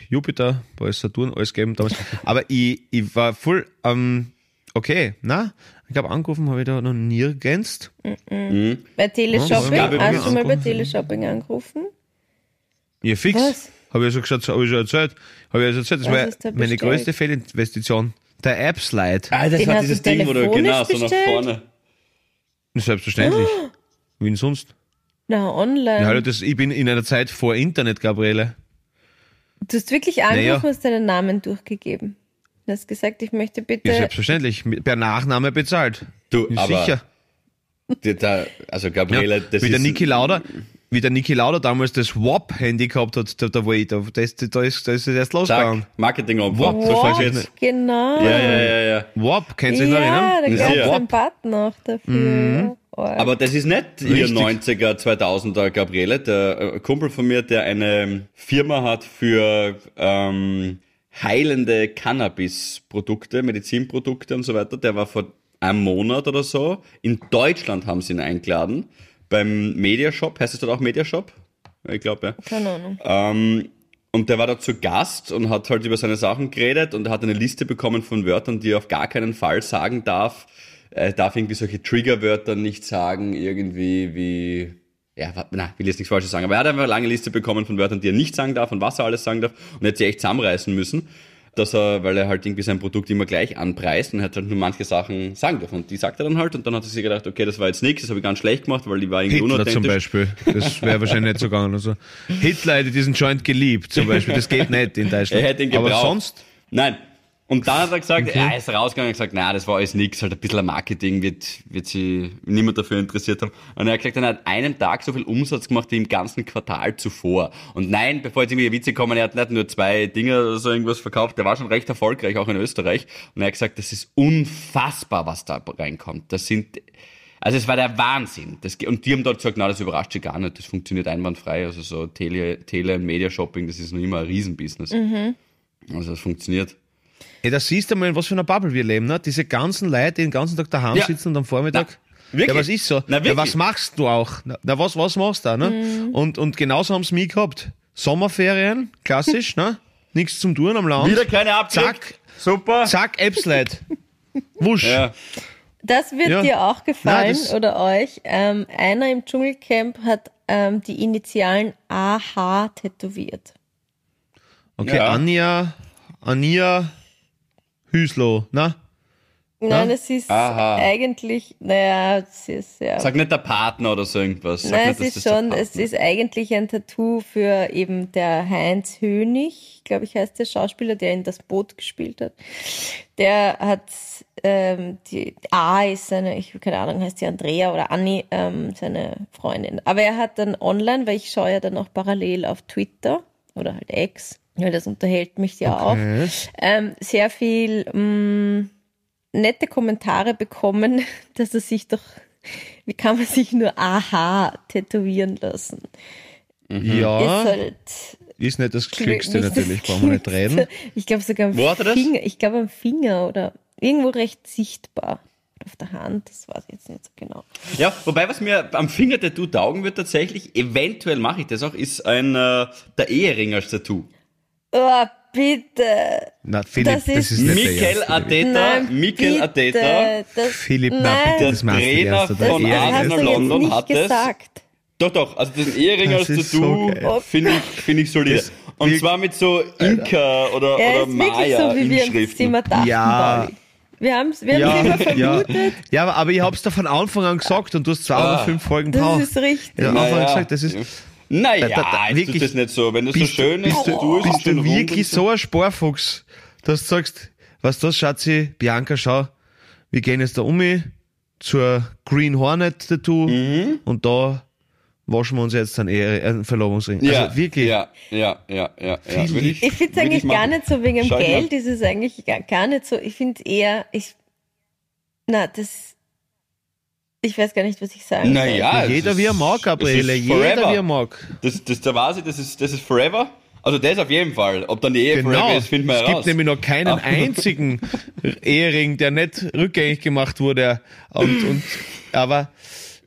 Jupiter, bei Saturn, alles gegeben damals. Aber ich, ich war voll, ähm, okay, na, ich glaube, angerufen habe ich da noch nirgends. Bei Teleshopping? Ja, Hast du mal bei. Teleshopping angerufen? Ja, fix. Was? Habe ich ja schon gesagt, habe ich schon erzählt. Habe ich schon erzählt, das Was war da meine bestellt? größte Fehlinvestition. Der App-Slide. Ah, das Den war dieses Ding, wo du genau so nach vorne. Selbstverständlich. Wie denn sonst? Na, online. Ja, hallo, das, ich bin in einer Zeit vor Internet, Gabriele. Du hast wirklich angerufen Naja. und hast deinen Namen durchgegeben. Du hast gesagt, ich möchte bitte. Ja, selbstverständlich. Mit- Per Nachname bezahlt. Du, Bin aber Sicher. da, also Ja, Gabriele, das wie der ist... Niki Lauda, wie der Niki Lauda damals das WAP-Handy gehabt hat, da, da, wo ich, da, da, ist, da, ist, da ist es erst losgegangen. Marketingopfer. Wow. So jetzt. Genau. Ja, ja, ja, ja. WAP, kennst du dich noch Ja, da erinnern? gab es Ja. einen Button auch dafür. Oh. Aber das ist nicht ihr Richtig. 90er, 2000er Gabriele. Der äh, Kumpel von mir, der eine Firma hat für ähm, heilende Cannabis-Produkte, Medizinprodukte und so weiter, der war vor einem Monat oder so. In Deutschland haben sie ihn eingeladen. Beim Mediashop, heißt es dort auch Mediashop? Ich glaube, ja. Keine Ahnung. Ähm, und der war da zu Gast und hat halt über seine Sachen geredet und hat eine Liste bekommen von Wörtern, die er auf gar keinen Fall sagen darf. Er darf irgendwie solche Triggerwörter nicht sagen, irgendwie wie, ja, na, will jetzt nichts Falsches sagen, aber er hat einfach eine lange Liste bekommen von Wörtern, die er nicht sagen darf und was er alles sagen darf und hat sich echt zusammenreißen müssen, dass er, weil er halt irgendwie sein Produkt immer gleich anpreist und er hat halt nur manche Sachen sagen dürfen und die sagt er dann halt und dann hat er sich gedacht, okay, das war jetzt nichts, das habe ich ganz schlecht gemacht, weil die war irgendwie Hitler unauthentisch. zum Beispiel. Das wäre wahrscheinlich nicht so gegangen. Also, Hitler hätte diesen Joint geliebt, zum Beispiel. Das geht nicht in Deutschland. Er hätte ihn Aber gebraucht. sonst, Nein. Und dann hat er gesagt, er ist rausgegangen und gesagt, na, das war alles nix, halt ein bisschen Marketing wird, wird sich niemand dafür interessiert haben. Und er hat gesagt, er hat an einem Tag so viel Umsatz gemacht wie im ganzen Quartal zuvor. Und nein, bevor jetzt irgendwie Witze kommen, er hat nicht nur zwei Dinge oder so irgendwas verkauft, der war schon recht erfolgreich, auch in Österreich. Und er hat gesagt, das ist unfassbar, was da reinkommt. Das sind, also es war der Wahnsinn. Das, und die haben dort gesagt, na, das überrascht sie gar nicht, das funktioniert einwandfrei. Also so Tele, Tele und Media-Shopping, das ist noch immer ein Riesenbusiness. Also das funktioniert. Ja, da siehst du mal, in was für einer Bubble wir leben. Ne? Diese ganzen Leute, die den ganzen Tag daheim Ja. sitzen und am Vormittag. Na, wirklich? Ja, was ist so? Na, ja, was machst du auch? Na, na, was, was machst du da? Ne? Und, und genauso haben sie mich gehabt. Sommerferien, klassisch, ne? Nichts zum Tun am Land. Wieder keine Abklick. Zack, Super. zack, Appslide. Wusch. Ja. Das wird Ja. dir auch gefallen Nein, oder euch. Ähm, einer im Dschungelcamp hat ähm, die Initialen AH tätowiert. Okay, Ja. Anja, Anja Hüslo, na? Nein, Ja? es ist Aha. eigentlich, naja, es ist ja. Sag nicht der Partner oder so irgendwas. Sag Nein, nicht, es ist schon, es ist eigentlich ein Tattoo für eben der Heinz Hönig, glaube ich, heißt der Schauspieler, der in das Boot gespielt hat. Der hat ähm, die A ist seine, ich keine Ahnung, heißt die Andrea oder Anni, ähm, seine Freundin. Aber er hat dann online, weil ich schaue ja dann auch parallel auf Twitter oder halt X, weil das unterhält mich ja auch, ähm, sehr viel mh, nette Kommentare bekommen, dass er sich doch, wie kann man sich nur AH tätowieren lassen? Ja. Ist halt, ist nicht das Glückste Nicht das natürlich, brauchen wir nicht reden. Ich glaube sogar am er? Finger. Ich glaube am Finger oder irgendwo recht sichtbar. Auf der Hand, das weiß ich jetzt nicht so genau. Ja, wobei, was mir am Fingertattoo taugen wird tatsächlich, eventuell mache ich das auch, ist ein äh, der Eheringer-Tattoo. Oh, bitte. Na, Philipp, Das das ist- ist, Mikel. Arteta, Mikel. Arteta, Das, Philipp, na, nein, bitte, das du Trainer erst, oder? von das Arsenal du London nicht hat es. gesagt. Doch, doch, also das Ehringer Das ist so Tattoo geil. finde ich, finde ich solide. Und wir- zwar mit so Inka oder, Er oder ist wirklich so, wie wir Maya-Inschriften. immer dachten, Ja. Wir haben es wir Ja, immer ja, vermutet. ja, aber, aber ich hab's da von Anfang an gesagt und du hast 205 Folgen Das ist richtig. Ja, Anfang Naja. gesagt, das ist, Naja, Da- da- da- wirklich. tut das nicht so. Wenn das so bist, schön du, ist, bist, du, ist bist du wirklich so ein Sparfuchs, dass du sagst, was das, Schatzi, Bianca, schau, wir gehen jetzt da um zur Green Hornet Tattoo Mhm. und da waschen wir uns jetzt einen, Ehe, einen Verlobungsring. Ja, also wirklich. Ja, ja, ja, ja. ja. Will Ich finde es eigentlich gar nicht so wegen dem ich. Geld, ist es eigentlich gar, gar nicht so. Ich finde eher, ich, na, das, ich weiß gar nicht, was ich sagen soll. Naja, Jeder es wie er mag, Gabriele, es jeder forever. wie er mag. Das, das, da weiß ich, das ist, das ist forever. Also das auf jeden Fall. Ob dann die Ehe Genau. forever ist, finden wir es heraus. gibt nämlich noch keinen Ah. einzigen Ehering, der nicht rückgängig gemacht wurde. Und, und, aber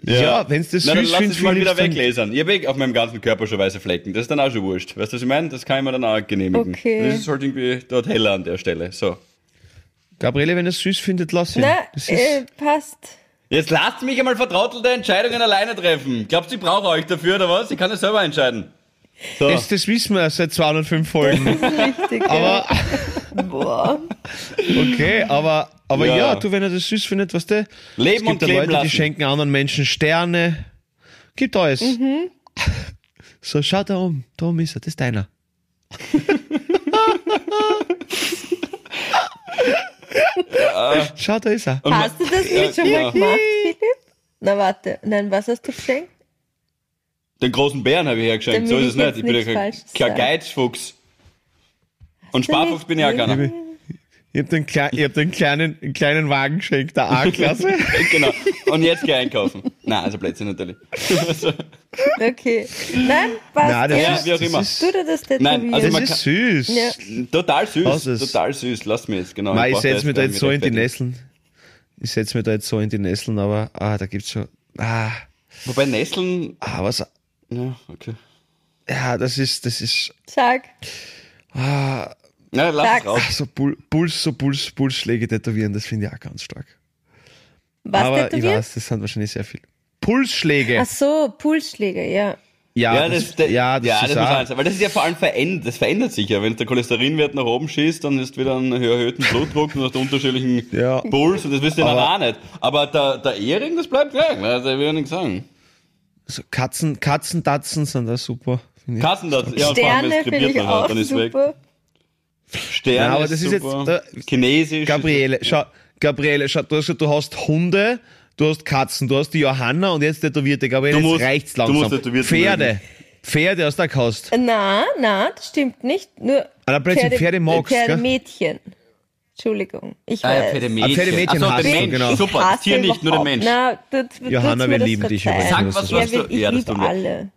ja, wenn es das Na, dann süß lass findest, es mal wieder dann- weglasern. Ich habe eh auf meinem ganzen Körper schon weiße Flecken. Das ist dann auch schon wurscht. Weißt du, was ich meine? Das kann ich mir dann auch genehmigen. Okay. Das ist halt irgendwie dort heller an der Stelle. So. Gabriele, wenn er es süß findet, lass ihn. Na, Das ist, äh, passt. Jetzt lasst mich einmal vertrottelte Entscheidungen alleine treffen. Glaubt ihr, ich brauche euch dafür oder was? Ich kann es selber entscheiden. So. das, das wissen wir seit 205 Folgen. Richtig, aber, ja. Boah. okay, aber, aber ja. Ja. du, wenn er das süß findet, was der? Leben es gibt und da Leute, lassen. die schenken anderen Menschen Sterne. Gibt alles. Mhm. So, schau da um. Da oben ist er, das ist deiner. Schau, da ist er. Und Hast du das Ja, nicht schon ja. mal gemacht, Philipp? Na, warte. Nein, was hast du geschenkt? Den großen Bären habe ich hergeschenkt. So ist es nicht. Ich bin ja kein, kein. Geizfuchs. Und Sparfuchs bin ich auch keiner. Ich hab den, Kle ich hab den kleinen, einen kleinen Wagen geschenkt, der A-Klasse. genau. Und jetzt geh einkaufen. Nein, also Plätzchen natürlich. Okay. Nein, passt. Nein, das ja. ist- wie auch immer. Du dir das tätowieren. Nein, also Das ist süß. Ja. Total süß. Was ist? Total süß. Lass mir jetzt, genau. Nein, ich brauch setz mich da jetzt so in die. Nesseln. Ich setz mich da jetzt so in die Nesseln, aber ah, da gibt's schon. Ah, Wobei Nesseln. ah was. Ja, okay. Ja, das ist, das ist. Sag. Ah, Na, lass Sag's. es raus. ach, so Pul Puls, so Puls, Pulsschläge tätowieren, das finde ich auch ganz stark. Was aber ich tätowieren? weiß, das sind wahrscheinlich sehr viele. Pulsschläge. Ach so, Pulsschläge, ja. ja, Ja, das, das, ja, das ja, ist das muss sein, weil das ist ja vor allem verändert, das verändert sich ja. Wenn der Cholesterinwert nach oben schießt, dann ist wieder ein erhöhten Blutdruck und hast unterschiedlichen Ja. Puls und das wisst ihr dann auch nicht. Aber der, der Ehering, das bleibt gleich, also ich will ja nichts sagen. so Katzen, Katzendatzen sind da super. ich. Das, ja, und vor allem, Sterne wenn es krepiert ich man auch hat, dann ist weg. Sterne Ja, aber das ist jetzt, super. da- Chinesisch. Gabriele, schau, Gabriele, schau, du hast, du hast Hunde, du hast Katzen, du hast die Johanna und jetzt tätowierte Gabriele, Du jetzt musst- reicht's du langsam. musst tätowiert Pferde. mögen. Pferde aus der Kost. Na, na, das stimmt nicht. Nur Ah, plötzlich Pferde magst, gell? Pferdemädchen. Entschuldigung. Ich Ah, ja, weiß. Pferdemädchen. Ah, Pferdemädchen so, hast du, Mensch. genau. Super, das Tier nicht, nur den Mensch. Na, du, du, Johanna, wir lieben dich Sag, was du du Ja, du- ich ja, das liebe tun wir. alle.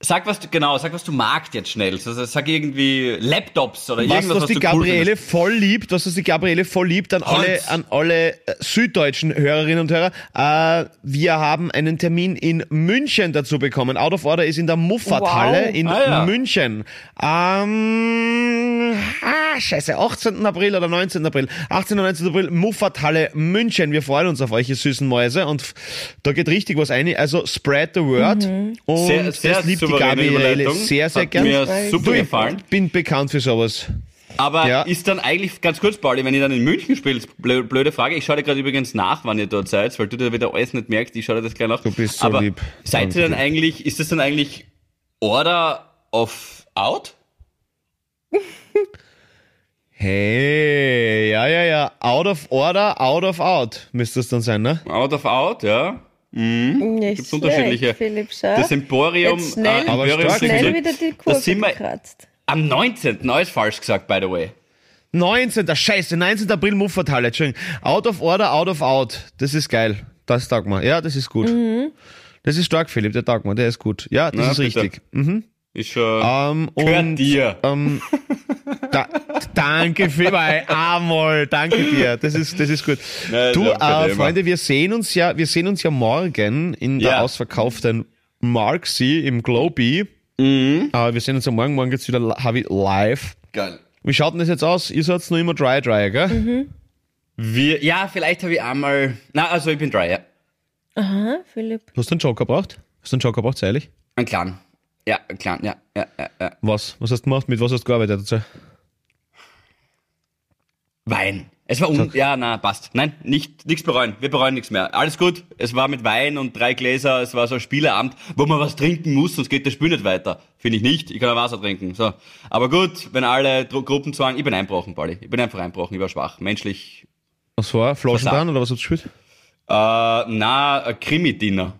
Sag was du, genau, sag was du magst jetzt schnell. Also, sag irgendwie Laptops oder Was, irgendwas, was was die du cool Gabriele findest. voll liebt, was, was die Gabriele voll liebt an alle, Holz. an alle äh, süddeutschen Hörerinnen und Hörer. Äh, wir haben einen Termin in München dazu bekommen. Out of Order ist in der Muffathalle Wow. in Ah, ja. München. Ähm, ah, scheiße, 18. April oder 19. April. 18. und 19. April, Muffathalle München. Wir freuen uns auf euch, ihr süßen Mäuse. Und da geht richtig was ein. Also spread the word. Und Sehr, sehr das liebt die Gabriele Überleitung. sehr, sehr Hat gern. mir super Du, ich gefallen. bin bekannt für sowas. Aber Ja. ist dann eigentlich, ganz kurz, Pauli, wenn ihr dann in München spielt, blö- blöde Frage, ich schaue dir gerade übrigens nach, wann ihr dort seid, weil du dir wieder alles nicht merkst, ich schaue dir das gleich nach. Du bist so Aber lieb. seid ihr dann Danke. eigentlich, ist das dann eigentlich Order of Out? Hey, ja, ja, ja. Out of order, out of out. Müsste es dann sein, ne? Out of Out, ja. Nicht Gibt's unterschiedliche. schlecht, Philipp, schau. Das Emporium, Jetzt schnell, äh, Aber Emporium schnell wieder die Da Kurve sind wir gekratzt. am 19. Alles falsch gesagt, by the way. 19. Scheiße, 19. April Muffathalle. Entschuldigung. Out of order, out of out. Das ist geil. Das taugt mir. Ja, das ist gut. Das ist stark, Philipp, der taugt mir. Der ist gut. Ja, das Na, ist bitte. richtig. Mhm. Ist schon. Ähm, Gehört und, dir. Ähm, da, danke vielmals, einmal, danke dir. Das ist, das ist gut. Nein, du, äh. Freunde, wir sehen uns ja, wir sehen uns ja morgen in der Ja. ausverkauften Marksy im Globy. Mhm. Äh, wir sehen uns ja morgen, morgen geht's wieder li- Harvey live. Geil. Wie schaut denn das jetzt aus? Ihr seid noch immer dry, dry, gell? Wir, ja, vielleicht habe ich einmal. Na, also ich bin dry, ja. Aha, Philipp. Hast du einen Joker braucht? Hast du einen Joker braucht, ehrlich? Ein Clan. Ja, Clan, ja, ja, ja, ja. Was? Was hast du gemacht? Mit was hast du gearbeitet? Erzähl. Wein. Es war un ja, na, passt. Nein, nicht, nichts bereuen. Wir bereuen nichts mehr. Alles gut. Es war mit Wein und drei Gläser. Es war so ein Spieleabend, wo man was trinken muss, sonst geht das Spiel nicht weiter. Finde ich nicht. Ich kann ja Wasser trinken. So. Aber gut, wenn alle Dru Gruppenzwang, ich bin einbrochen, Pauli. Ich bin einfach einbrochen. Ich war schwach. Menschlich. Was war? Flaschenbahn oder was hast du gespielt? Äh, na, Krimi-Dinner.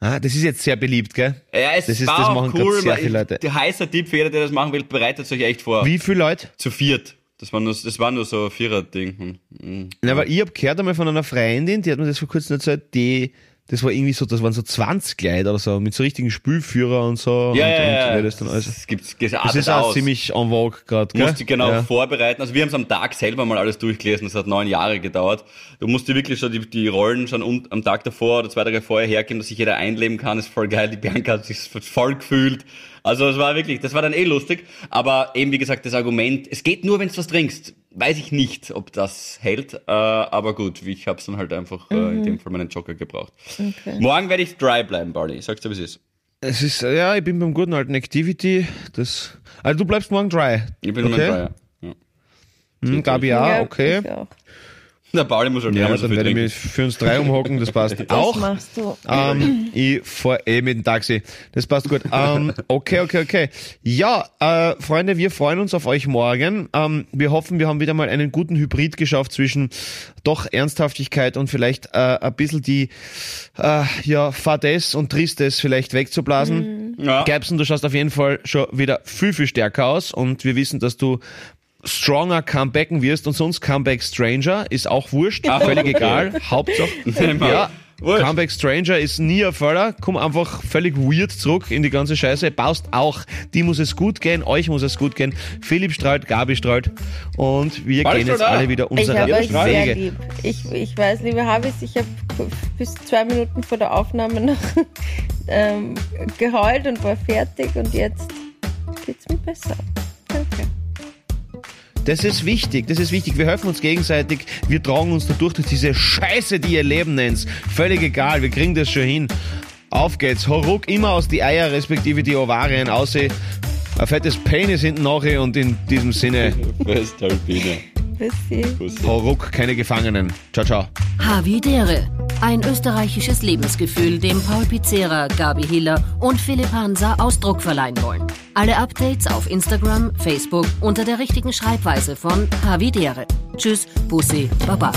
Ah, das ist jetzt sehr beliebt, gell? Ja, es Das ist- war das machen cool. sehr weil viele Leute. Der heiße Tipp für jeder, der das machen will, bereitet euch echt vor. Wie viele Leute? Zu viert. Das war nur, das war nur so ein Vierer-Ding. Hm. Na, aber ich hab gehört einmal von einer Freundin, die hat mir das vor kurzem erzählt, die, das war irgendwie so, das waren so 20 Leute oder so, mit so richtigen Spülführer und so. Ja, und, ja, ja. und wer das dann alles. Das gibt's Das ist auch aus. ziemlich en vogue gerade, Du musst dich genau Ja. vorbereiten. Also wir haben es am Tag selber mal alles durchgelesen. Das hat neun Jahre gedauert. Du musst dir wirklich schon die, die Rollen schon un- am Tag davor oder zwei Tage vorher hergeben, dass sich jeder einleben kann. Das ist voll geil. Die Bianca hat sich voll gefühlt. Also es war wirklich, das war dann eh lustig. Aber eben wie gesagt, das Argument, es geht nur, wenn du was trinkst. Weiß ich nicht, ob das hält. Äh, aber gut, ich habe dann halt einfach äh, in dem Fall meinen Joker gebraucht. Morgen werde ich dry bleiben, Barley. Ich sag's dir, wie es ist. Es ist, ja, ich bin beim guten alten Activity, das, also du bleibst morgen dry. Ich bin okay. mein Dryer. Ja. Hm, Gabi Ja, okay. ich auch. Der Pauli muss halt Ja, dann viel werde ich mich für uns drei umhocken, das passt Das auch. machst du. Ähm, ich fahr eh mit dem Taxi. Das passt gut. Ähm, okay, okay, okay. Ja, äh, Freunde, wir freuen uns auf euch morgen. Ähm, wir hoffen, wir haben wieder mal einen guten Hybrid geschafft zwischen doch Ernsthaftigkeit und vielleicht äh, ein bisschen die äh, ja, Fades und Tristes vielleicht wegzublasen. Ja. Gerbsen, du schaust auf jeden Fall schon wieder viel, viel stärker aus und wir wissen, dass du stronger comebacken wirst und sonst Comeback Stranger ist auch wurscht, völlig egal, Hauptsache. ja, Wurscht. Comeback Stranger ist nie ein Fehler, komm einfach völlig weird zurück in die ganze Scheiße, baust auch, die muss es gut gehen, euch muss es gut gehen, Philipp strahlt, Gabi strahlt und wir Bald gehen jetzt alle wieder Ich unsere habe euch sehr Wege. lieb. Ich, ich weiß, liebe Habis, ich habe bis zwei Minuten vor der Aufnahme noch ähm, geheult und war fertig und jetzt geht's mir besser. Danke. Das ist wichtig, das ist wichtig. Wir helfen uns gegenseitig, wir tragen uns dadurch durch diese Scheiße, die ihr Leben nennt. Völlig egal, wir kriegen das schon hin. Auf geht's, Horuk immer aus die Eier respektive die Ovarien aussehen. Ein fettes Penis hinten nachher und in diesem Sinne, Westalpine. Bussi. Horuk, keine Gefangenen. Ciao, ciao. Havidere. Ein österreichisches Lebensgefühl, dem Paul Pizzera, Gabi Hiller und Philipp Hansa Ausdruck verleihen wollen. Alle Updates auf Instagram, Facebook unter der richtigen Schreibweise von Havidere. Tschüss, Bussi, Baba.